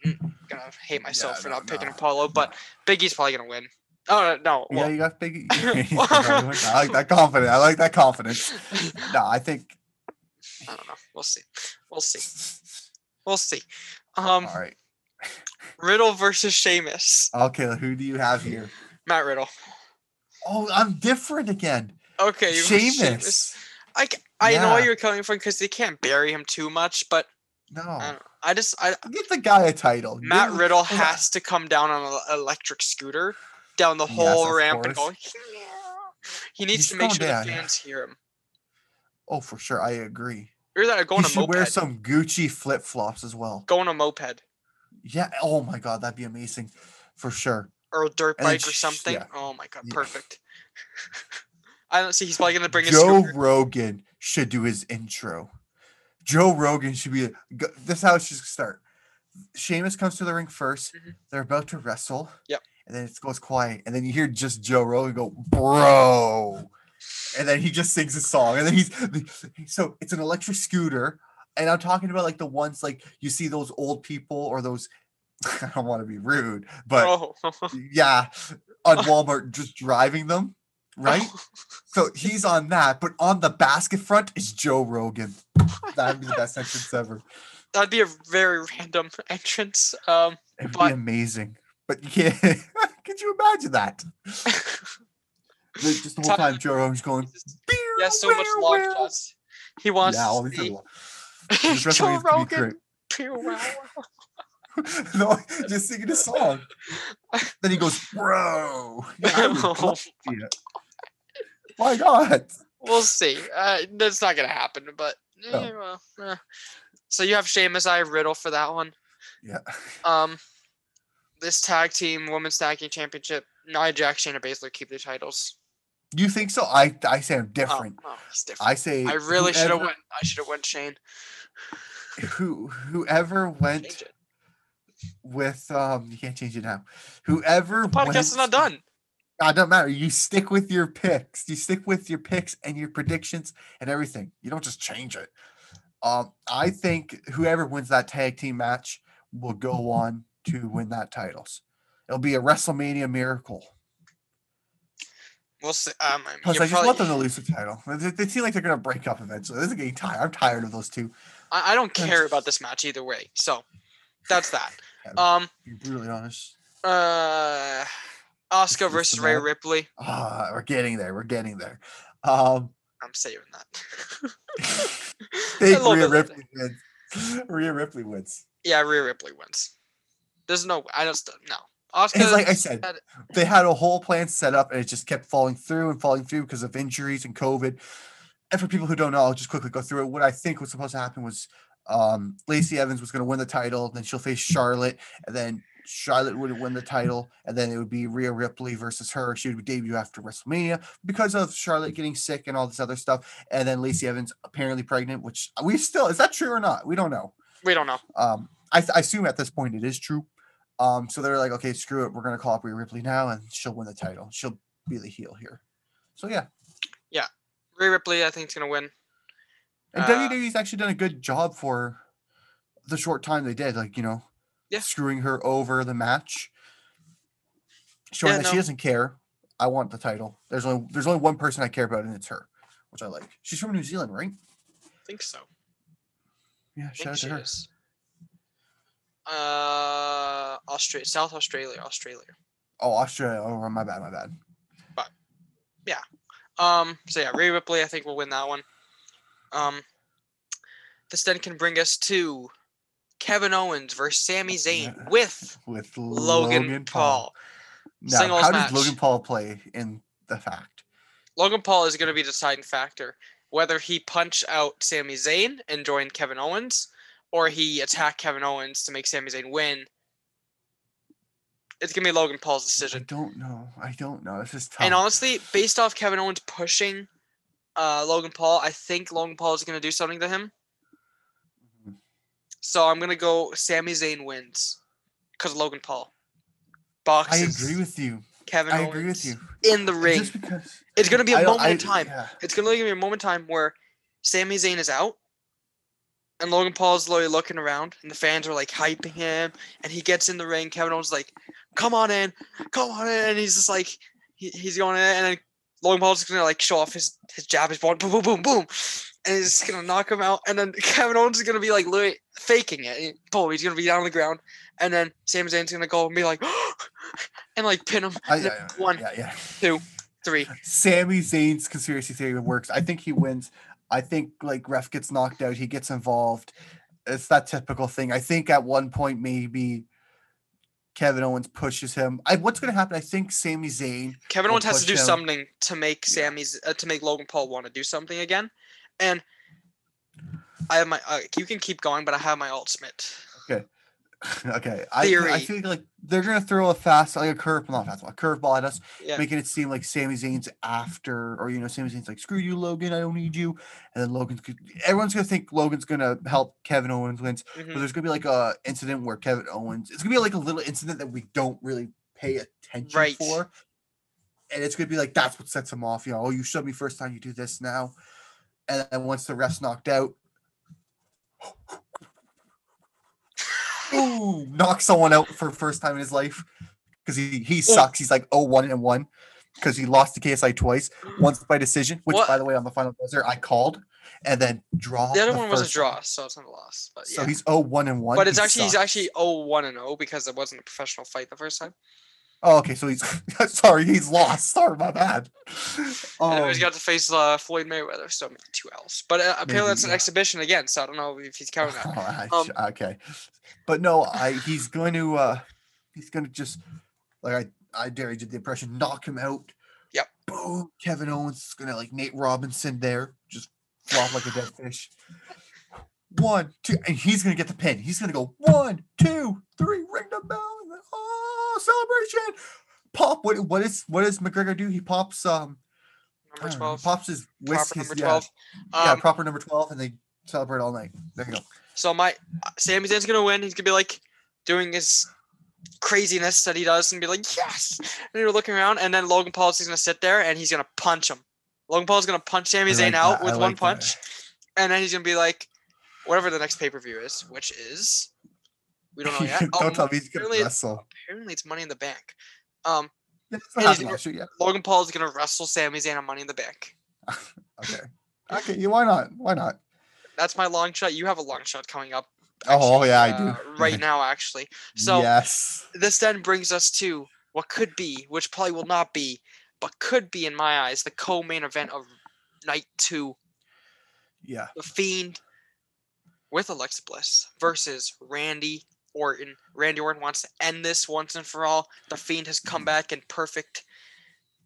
mm, gonna hate myself Yeah, for no, not picking no, Apollo, but Big E's probably gonna win. Oh no, yeah, you got big. [laughs] [laughs] I like that confidence. I like that confidence. No, I think. I don't know. We'll see. We'll see. We'll see. Um, All right. Riddle versus Sheamus. Okay, who do you have here? Matt Riddle. Oh, I'm different again. Okay, want Sheamus. I, I know where you're coming from because they can't bury him too much, but I, No, don't, I just I give the guy a title. Matt Riddle has to come down on an electric scooter down the whole of ramp and go. He needs He's to make sure down, the yeah. fans hear him. Oh, for sure, I agree. Or that go He a should wear some Gucci flip flops as well. Go on a moped Yeah. Oh my God, that'd be amazing, for sure. or a dirt And then bike or something. yeah. Oh my god, Yeah. perfect. [laughs] I don't see. He's probably gonna bring his Joe. Rogan should do his intro. Joe Rogan should be. This is how it should start. Sheamus comes to the ring 1st Mhm. They're about to wrestle. Yep. And then it goes quiet, and then you hear just Joe Rogan go, "Bro," and then he just sings a song, and then he's [laughs] so it's an electric scooter, and I'm talking about like the ones like you see those old people or those. [laughs] I don't want to be rude, but Oh, [laughs] yeah, on Walmart just driving them, right? So he's on that, but on the basket front is Joe Rogan. That'd be the best entrance ever. that'd be a very random entrance. Um, It'd But- be amazing. But you can't. [laughs] Could you imagine that? [laughs] Just the whole time Joe Rogan's going. he has so much long shots. He wants Yeah, all to these see are long. [laughs] This Joe wrestling is gonna be Rogan. Pew, wow, wow. no, just singing a song. Then he goes, "Bro." Yeah, I would love to see it. Why not? We'll see. Uh, that's not gonna happen, but eh, well, eh. so you have Sheamus, I have Riddle for that one. Yeah. Um, this tag team women's tag team championship, Nia Jax, Shayna Baszler keep the titles. You think so? I I say I'm Oh, different. oh, he's different. I say I really should have went. I should have went Shane. Who whoever went with um you can't change it now. Whoever Podcast went, is not done. Ah, it doesn't matter. You stick with your picks. You stick with your picks and your predictions and everything. You don't just change it. Um, I think whoever wins that tag team match will go on to win that titles. It'll be a WrestleMania miracle. We'll see. Um, I mean, Plus, I just probably- want them to lose the title. They, they seem like they're gonna break up eventually. This is getting tired. I'm tired of those two. I, I don't care about this match either way. So that's that. [laughs] Yeah. Um, To be brutally honest. uh, Asuka versus Rhea Ripley. Ah, we're getting there. We're getting there. Um, I'm saving that. [laughs] [laughs] Rhea. Ripley wins. Rhea Ripley wins. Yeah, Rhea Ripley wins. There's no. I just no. Asuka. It's like I said, they had a whole plan set up and it just kept falling through and falling through because of injuries and COVID. And for people who don't know, I'll just quickly go through it. What I think was supposed to happen was um, Lacey Evans was going to win the title, then she'll face Charlotte, and then Charlotte would win the title, and then it would be Rhea Ripley versus her. She would debut after WrestleMania because of Charlotte getting sick and all this other stuff. And then Lacey Evans apparently pregnant, which we still is that true or not? We don't know. we don't know. Um, I, I assume at this point it is true. Um, so they're like, okay, screw it, we're gonna call up Rhea Ripley now, and she'll win the title. She'll be the heel here. So yeah, Yeah, Rhea Ripley, I think, is gonna win. and Uh, WWE's actually done a good job for the short time they did. Like you know, Yeah. screwing her over the match, showing Yeah, that she doesn't care. I want the title. There's only there's only one person I care about, and it's her, which I like. She's from New Zealand, right? I think so. Yeah, shout out to her. is. Uh, Australia, South Australia, Australia. Oh, Australia. Oh, my bad, my bad. But Yeah um, so yeah, Rhea Ripley, I think will win that one. Um, this then can bring us to Kevin Owens versus Sami Zayn with With Logan, Paul. Now, Singles how match. does Logan Paul play in the fact? Logan Paul is going to be the deciding factor. Whether he punch out Sami Zayn and join Kevin Owens, or he attack Kevin Owens to make Sami Zayn win. It's gonna be Logan Paul's decision. I don't know. I don't know. This is tough. And honestly, based off Kevin Owens pushing uh, Logan Paul, I think Logan Paul is gonna do something to him. Mhm. So I'm gonna go Sami Zayn wins because Logan Paul. Boxes. I agree with you. Kevin I Owens agree with you. in the ring. Just because It's gonna be a I moment in time. yeah. It's gonna be a moment in time where Sami Zayn is out, and Logan Paul's literally looking around, and the fans are like hyping him, and he gets in the ring. Kevin Owens is like, "Come on in, come on in," and he's just like, he, he's going in, and then Logan Paul's just gonna like show off his his jab, his boom, boom, boom, boom, boom, and he's just gonna knock him out, and then [laughs] Kevin Owens is gonna be like literally faking it. He- Boom, he's gonna be down on the ground, and then Sami Zayn's gonna go and be like, [gasps] and like pin him. I, and then yeah, one, yeah, yeah. two, three. Sami Zayn's conspiracy theory works. I think he wins. I think like ref gets knocked out, he gets involved. It's that typical thing. I think at one point maybe Kevin Owens pushes him. I, what's going to happen? I think Sami Zayn. Kevin Owens has to do him. something to make. Sami's uh, to make Logan Paul want to do something again, and I have my uh, you can keep going, but I have my ultimate. Okay, [laughs] I, I Theory. feel like they're going to throw a fast, like a curve, not a fast, a curveball at us, Yeah, making it seem like Sami Zayn's after, or you know, Sami Zayn's like, "Screw you, Logan, I don't need you," and then Logan's, everyone's gonna think Logan's gonna help Kevin Owens wins, mhm. but there's gonna be like a incident where Kevin Owens, it's gonna be like a little incident that we don't really pay attention Right. for, and it's gonna be like that's what sets him off. You know, oh, you showed me first time, you do this now, and then once the ref's knocked out. Ooh, knock someone out for first time in his life because he he sucks. He's like oh one and one because he lost to KSI twice, once by decision, which What? by the way on the final buzzer I called, and then draw. the other one was a draw, so it's not a loss. But yeah. So he's oh one and one. but it's He actually he's actually 0-1 and 0 because it wasn't a professional fight the first time. Oh, okay. So he's [laughs] sorry, he's lost. Sorry, my bad. and he's got to face uh, Floyd Mayweather, so maybe two L's. But uh, apparently Maybe, that's an yeah. exhibition again, so I don't know if he's counting that. [laughs] Um, okay, but no, I he's going to uh he's going to just like I I dare you did the impression knock him out. Yep. Boom. Kevin Owens is going to like Nate Robinson there, just flop like a dead fish. One, two, and he's going to get the pin. He's going to go one, two, three, ring the bell, and then oh celebration. Pop. What what is what does McGregor do? He pops um Number don't know, he 12, pops his whisk, proper his, number yeah, 12. yeah, Um, proper number twelve, and they celebrate all night. There you go. So my Sami Zayn's gonna win. He's gonna be like doing his craziness that he does and be like, yes. And you're looking around, and then Logan Paul's gonna sit there and he's gonna punch him. Logan Paul's gonna punch Sami Zayn like out that, with one like that. punch, and then he's gonna be like, whatever the next pay per view is, which is we don't know yet. [laughs] Don't Oh, tell me he's gonna apparently- wrestle. apparently it's Money in the Bank. Um, Yeah, that's and what he's happened last year, yeah. Logan Paul's gonna wrestle Sami Zayn on Money in the Bank. [laughs] Okay. Okay. Why not? Why not? That's my long shot. You have a long shot coming up. Oh yeah, I uh, do. right [laughs] now, actually. So yes. this then brings us to what could be, which probably will not be, but could be in my eyes, the co-main event of night two: Yeah. the Fiend with Alexa Bliss versus Randy Orton. Randy Orton wants to end this once and for all. The Fiend has come back in perfect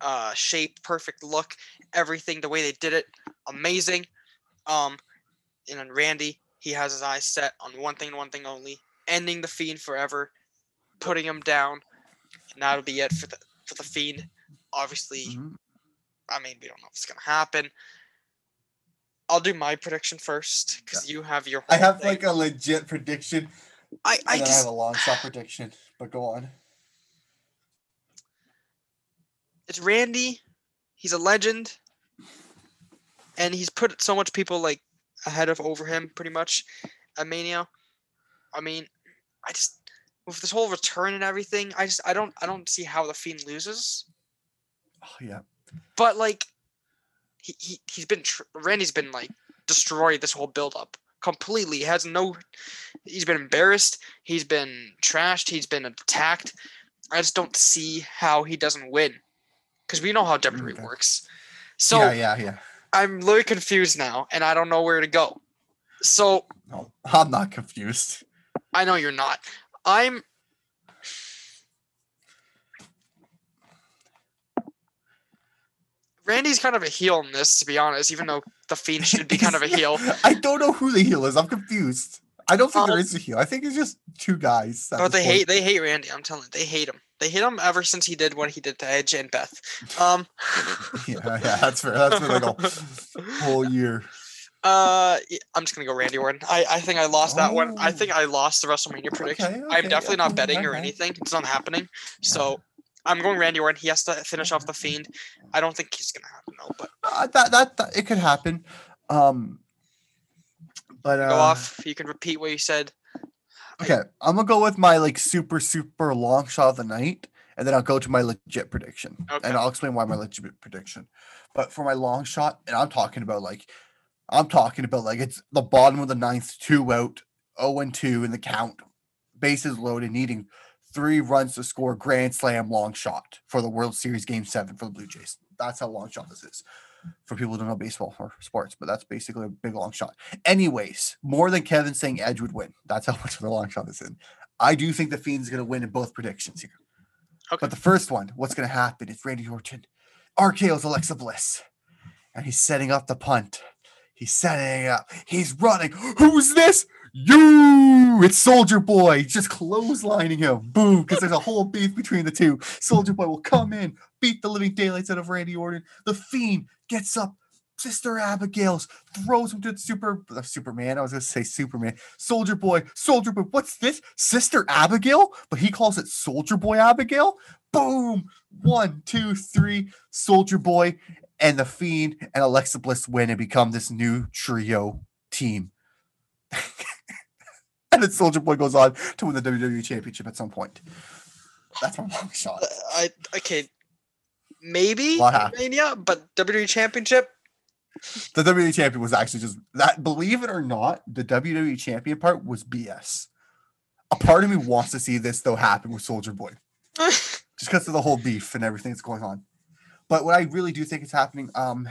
uh, shape, perfect look, everything the way they did it, amazing. Um, and then Randy, he has his eyes set on one thing one thing only: ending the Fiend forever, putting him down, and that'll be it for the for the Fiend. Obviously, Mhm. I mean, we don't know if it's gonna happen. I'll do my prediction first because you have your. I have thing. like a legit prediction, I, and I then I have a long shot prediction. But go on. it's Randy. He's a legend, and he's put so much people like ahead of over him, pretty much, at Mania. I mean, I just with this whole return and everything, I just I don't I don't see how the Fiend loses. Oh, yeah. But like, he he he's been tr- Randy's been like destroyed this whole build up completely. He has no. He's been embarrassed. He's been trashed. He's been attacked. I just don't see how he doesn't win, because we know how WWE Okay. Mm, works. So yeah, yeah, yeah. I'm really confused now, and I don't know where to go. So No, I'm not confused. I know you're not. I'm. Randy's kind of a heel in this, to be honest, even though the Fiend should be kind of a [laughs] heel. I don't know who the heel is. I'm confused. I don't think there Um, is a heel. I think it's just two guys. But they point. hate they hate Randy. I'm telling you, they hate him. They hate him ever since he did what he did to Edge and Beth. Um, [laughs] Yeah, yeah, that's fair. That's been like a [laughs] whole year. uh, I'm just gonna go Randy Orton. I, I think I lost that one. I think Oh. I lost the WrestleMania prediction. Okay, I'm okay, definitely not okay, betting or anything. It's not happening. So I'm going Randy Orton. He has to finish off the Fiend. I don't think he's gonna happen though. But Uh, that, that that it could happen. Um, but uh, go off. You can repeat what you said. Okay, I'm gonna go with my like super super long shot of the night, and then I'll go to my legit prediction, Okay. and I'll explain why my legit prediction. But for my long shot, and I'm talking about like, I'm talking about like it's the bottom of the ninth, two out, zero and two in the count, bases loaded, needing three runs to score grand slam long shot for the World Series Game Seven for the Blue Jays. That's how long shot this is. For people who don't know baseball or sports, but that's basically a big long shot. Anyways, more than Kevin saying Edge would win. That's how [laughs] much of a long shot this is. I do think the Fiend's going to win in both predictions here. Okay. But the first one, what's going to happen is Randy Orton RKO's Alexa Bliss, and he's setting up the punt. He's setting up. He's running. Who's this? You! It's Soldier Boy. Just clotheslining him. Boom! Because there's a whole beef between the two. Soldier Boy will come in, beat the living daylights out of Randy Orton. The Fiend gets up. Sister Abigail's throws him to the super uh, Superman. I was gonna say Superman. Soldier Boy, Soldier Boy. What's this? Sister Abigail? But he calls it Soldier Boy Abigail. Boom! One, two, three. Soldier Boy and the Fiend and Alexa Bliss win and become this new trio team. [laughs] [laughs] and then Soldier Boy goes on to win the WWE Championship at some point. That's my long shot. I okay. Maybe happened? Mania, but WWE Championship. The WWE champion was actually just that. Believe it or not, the WWE champion part was BS. A part of me wants to see this though happen with Soldier Boy, [laughs] just because of the whole beef and everything that's going on. But what I really do think is happening, um,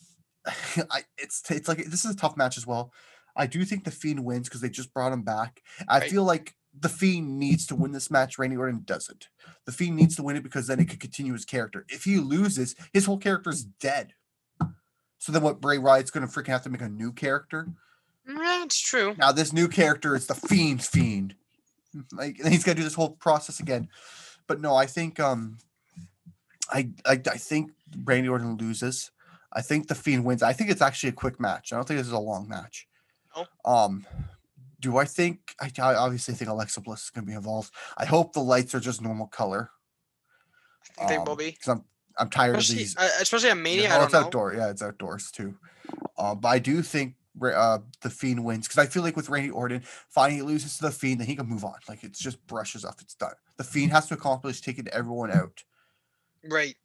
[sighs] I, it's it's like this is a tough match as well. I do think the Fiend wins because they just brought him back. I Right. feel like the Fiend needs to win this match. Randy Orton doesn't. The Fiend needs to win it because then it could continue his character. If he loses, his whole character is dead. So then what Bray Wyatt's gonna freaking have to make a new character. That's true. Now this new character is the Fiend's Fiend. [laughs] Like and he's gonna do this whole process again. But no, I think um I I, I think Randy Orton loses. I think the Fiend wins. I think it's actually a quick match. I don't think this is a long match. Oh. Um do I think I, I obviously think Alexa Bliss is gonna be involved. I hope the lights are just normal color. I think they will be. Because I'm I'm tired of these uh, especially at Mania. I well, don't it's know. outdoor. Yeah, it's outdoors too. Um, but I do think uh, the Fiend wins because I feel like with Randy Orton, finally he loses to the Fiend, then he can move on. Like it's just brushes off. It's done. The Fiend has to accomplish taking everyone out. Right.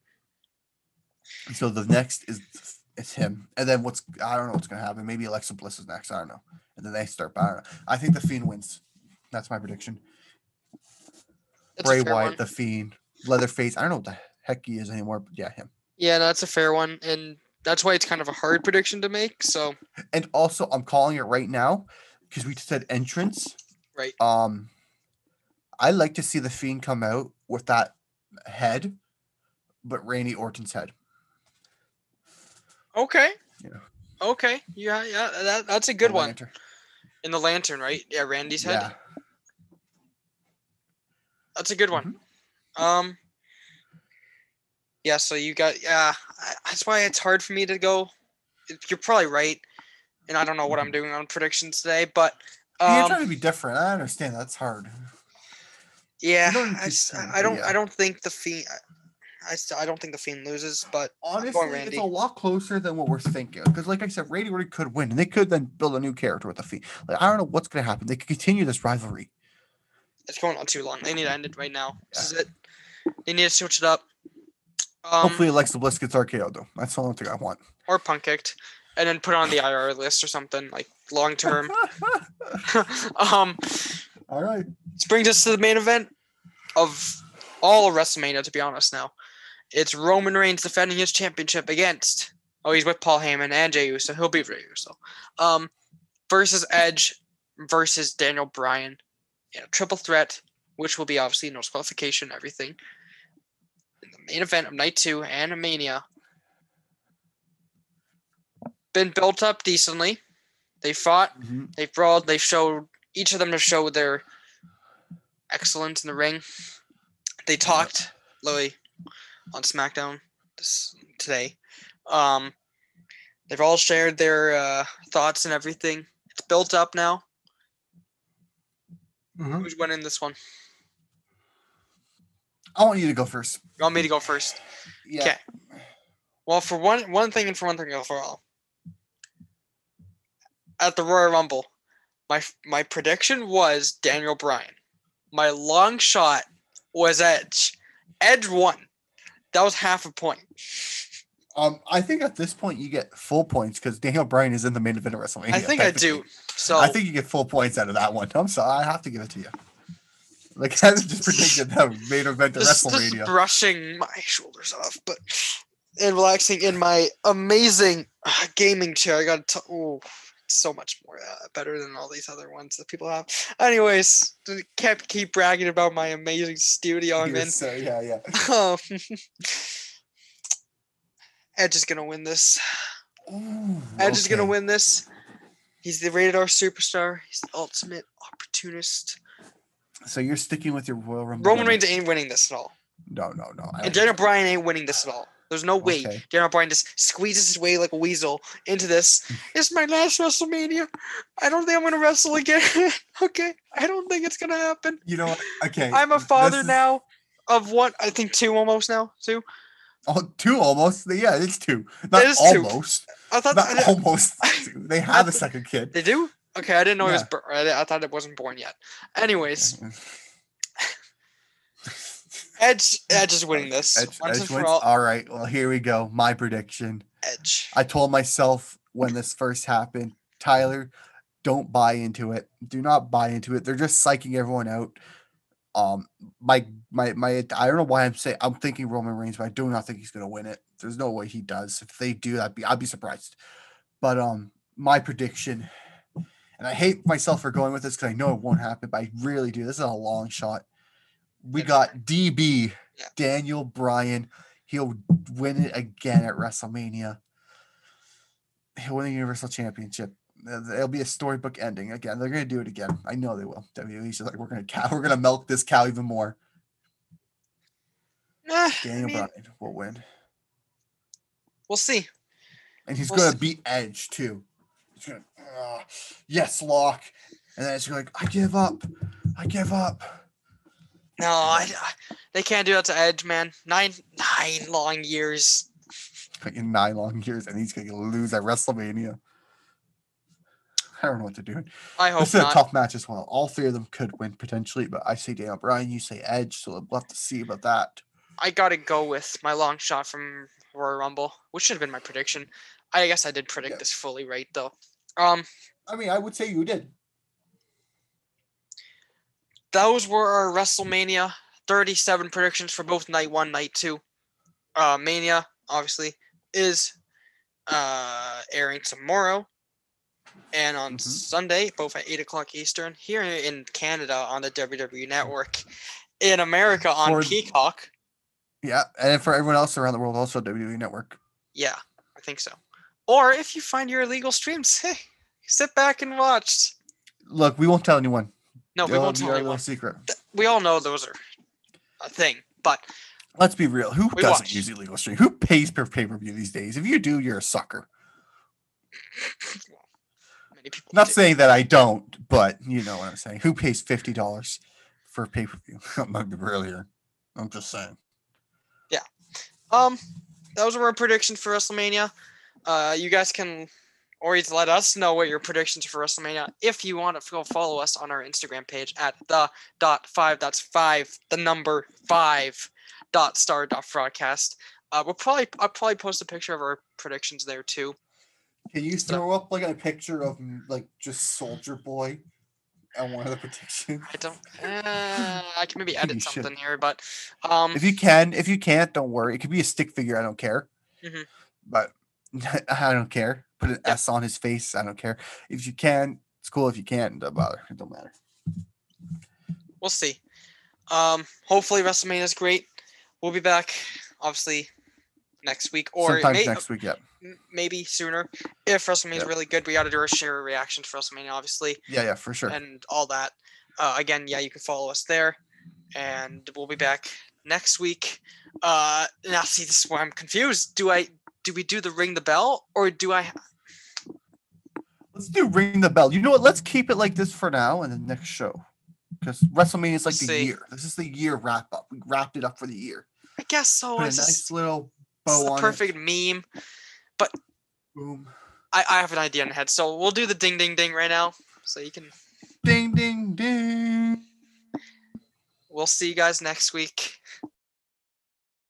So the next is it's him, and then what's I don't know what's gonna happen. Maybe Alexa Bliss is next. I don't know. And then they start. But I don't know. I think the Fiend wins. That's my prediction. That's Bray Wyatt, one. the Fiend, Leatherface. I don't know what the heck he is anymore, but yeah, him. Yeah, no, that's a fair one, and that's why it's kind of a hard prediction to make. So And also, I'm calling it right now because we said entrance. Right. Um, I like to see the Fiend come out with that head, but Randy Orton's head. Okay. Okay. Yeah, yeah. That, that's a good The one. lantern. In the lantern, right? Yeah, Randy's head. Yeah. That's a good one. Mm-hmm. Um. Yeah. So you got yeah. I- That's why it's hard for me to go. You're probably right, and I don't know what I'm doing on predictions today, but Mm-hmm. You're um, trying to be different. I understand that's hard. yeah, I, I don't. I don't think the fiend. I, st- I don't think the fiend loses, but Honestly, it's a lot closer than what we're thinking. Because, like I said, Randy Orton could win, and they could then build a new character with the Fiend. Like I don't know what's going to happen. They could continue this rivalry. it's going on too long. They need to end it right now. This is it. They need to switch it up. Um, Hopefully, Alexa Bliss gets RKO though. That's the only thing I want. or punk kicked, and then put on the IR list or something like long term. [laughs] [laughs] um, All right. this brings us to the main event of all of WrestleMania. To be honest, now it's Roman Reigns defending his championship against. Oh, he's with Paul Heyman and Jey Uso. He'll be Jey Uso. Um, versus Edge versus Daniel Bryan a triple threat, which will be obviously no qualification, everything. In the main event of night two and Mania. Been built up decently. They fought Mhm. they brawled. They showed each of them to show their excellence in the ring. They talked, Louis, on SmackDown this today. Um, they've all shared their uh, thoughts and everything. It's built up now. Mhm. Who's winning this one? I want you to go first. You want me to go first? Yeah. 'Kay. Well, for one one thing and for one thing for all. At the Royal Rumble, my my prediction was Daniel Bryan. My long shot was Edge. Edge won. That was half a point. Um, I think at this point you get full points because Daniel Bryan is in the main event of WrestleMania. I think I do. So I think you get full points out of that one. I'm sorry, I have to give it to you. Like [laughs] I just predicted the main event of just, just WrestleMania. brushing my shoulders off, but and relaxing in my amazing uh, gaming chair. I got to. Oh, so much more uh, better than all these other ones that people have. Anyways, kept keep bragging about my amazing studio I'm in. Sir. Yeah, yeah. Um, [laughs] Edge is gonna win this. Ooh, Edge is gonna win this. He's the rated R superstar. He's the ultimate opportunist. So you're sticking with your Royal Rumble. Roman. Reigns ain't winning this at all. No, no, no. I And Daniel Bryan ain't winning this at all. There's no way Okay. Daniel Bryan just squeezes his way like a weasel into this. [laughs] It's my last WrestleMania. I don't think I'm gonna wrestle again. [laughs] okay, I don't think it's gonna happen. You know, okay. I'm a father is- now of what I think two almost now. Two. Oh, two almost. Yeah, it's two. Not two. almost. I thought Not I- almost. [laughs] two. They have a second kid. they do. Okay, I didn't know he was. Yeah. I, I thought it wasn't born yet. Anyways, Edge Edge is winning this Edge, Edge wins. all. All right. Well, here we go. My prediction. Edge. I told myself when this first happened, Tyler, don't buy into it. Do not buy into it. They're just psyching everyone out. Um, my my my. I don't know why I'm saying I'm thinking Roman Reigns, but I do not think he's gonna win it. There's no way he does. If they do, I'd be I'd be surprised. But um, my prediction, and I hate myself for going with this because I know it won't happen, but I really do. This is a long shot. We got DB Yeah. Daniel Bryan. He'll win it again at WrestleMania. He'll win the Universal Championship. It'll be a storybook ending again. They're gonna do it again. I know they will. WWE's just like we're gonna cow, we're gonna milk this cow even more. [sighs] I Daniel mean, Bryan will win, we'll see. and he's We'll gonna see. beat Edge too. He's gonna, uh, yes, lock, and then it's like I give up, I give up. No, I, I- they can't do that to Edge, man. Nine nine long years. In nine long years, and he's gonna lose at WrestleMania. I don't know what they're doing. I hope This is a tough match as well. All three of them could win potentially, but I say Daniel Bryan, you say Edge, so we'll have to see about that. I gotta go with my long shot from Royal Rumble, which should have been my prediction. I guess I did predict Yeah. this fully right though. Um, I mean, I would say you did. Those were our WrestleMania 37 predictions for both night one, night two. Uh, Mania obviously is uh airing tomorrow. and on Mhm. Sunday, both at eight o'clock Eastern, here in Canada on the WWE Network, in America on For- Peacock. Yeah, and for everyone else around the world, also WWE Network. Yeah, I think so. Or if you find your illegal streams, [laughs] hey, sit back and watch. Look, we won't tell anyone. No, we won't tell anyone. secret. We all know those are a thing, but Let's be real. Who doesn't watch. use illegal stream? Who pays per pay per view these days? If you do, you're a sucker. [laughs] Not do. saying that I don't, but you know what I'm saying. Who pays fifty dollars for pay per view? [laughs] Maybe earlier. I'm just saying. Yeah. Um, that was our prediction for WrestleMania. Uh, you guys can always let us know what your predictions for WrestleMania. If you want to go follow us on our Instagram page at the dot five. That's five. The number five. Dot star dot broadcast. Uh, we'll probably I'll probably post a picture of our predictions there too. Can you throw up like a picture of mm, like just Soldier Boy on one of the [laughs] predictions? I don't. Uh, I can maybe [laughs] You edit should. something here, but um, If you can, if you can't, don't worry. It could be a stick figure. I don't care. Mhm. But [laughs] I don't care. Put an S on his face. I don't care. If you can, it's cool. If you can't, don't bother. It don't matter. we'll see. Um, hopefully WrestleMania is great. We'll be back, obviously, next week or may, next week. Yeah. maybe sooner. If WrestleMania is really good, we got to do our share reaction for WrestleMania, obviously, Yeah. Yeah. For sure. and all that. Uh, again, yeah, you can follow us there, and we'll be back next week. Uh, now, see, this is where I'm confused. Do I do we do the ring the bell or do I? Let's do ring the bell. You know what? Let's keep it like this for now and the next show. Because WrestleMania is like the See. year. This is the year wrap up. We wrapped it up for the year. I guess so. Put a It's nice just, little it's bow the on perfect meme. But Boom. I, I have an idea in my head, so we'll do the ding ding ding right now, so you can. Ding ding ding. We'll see you guys next week.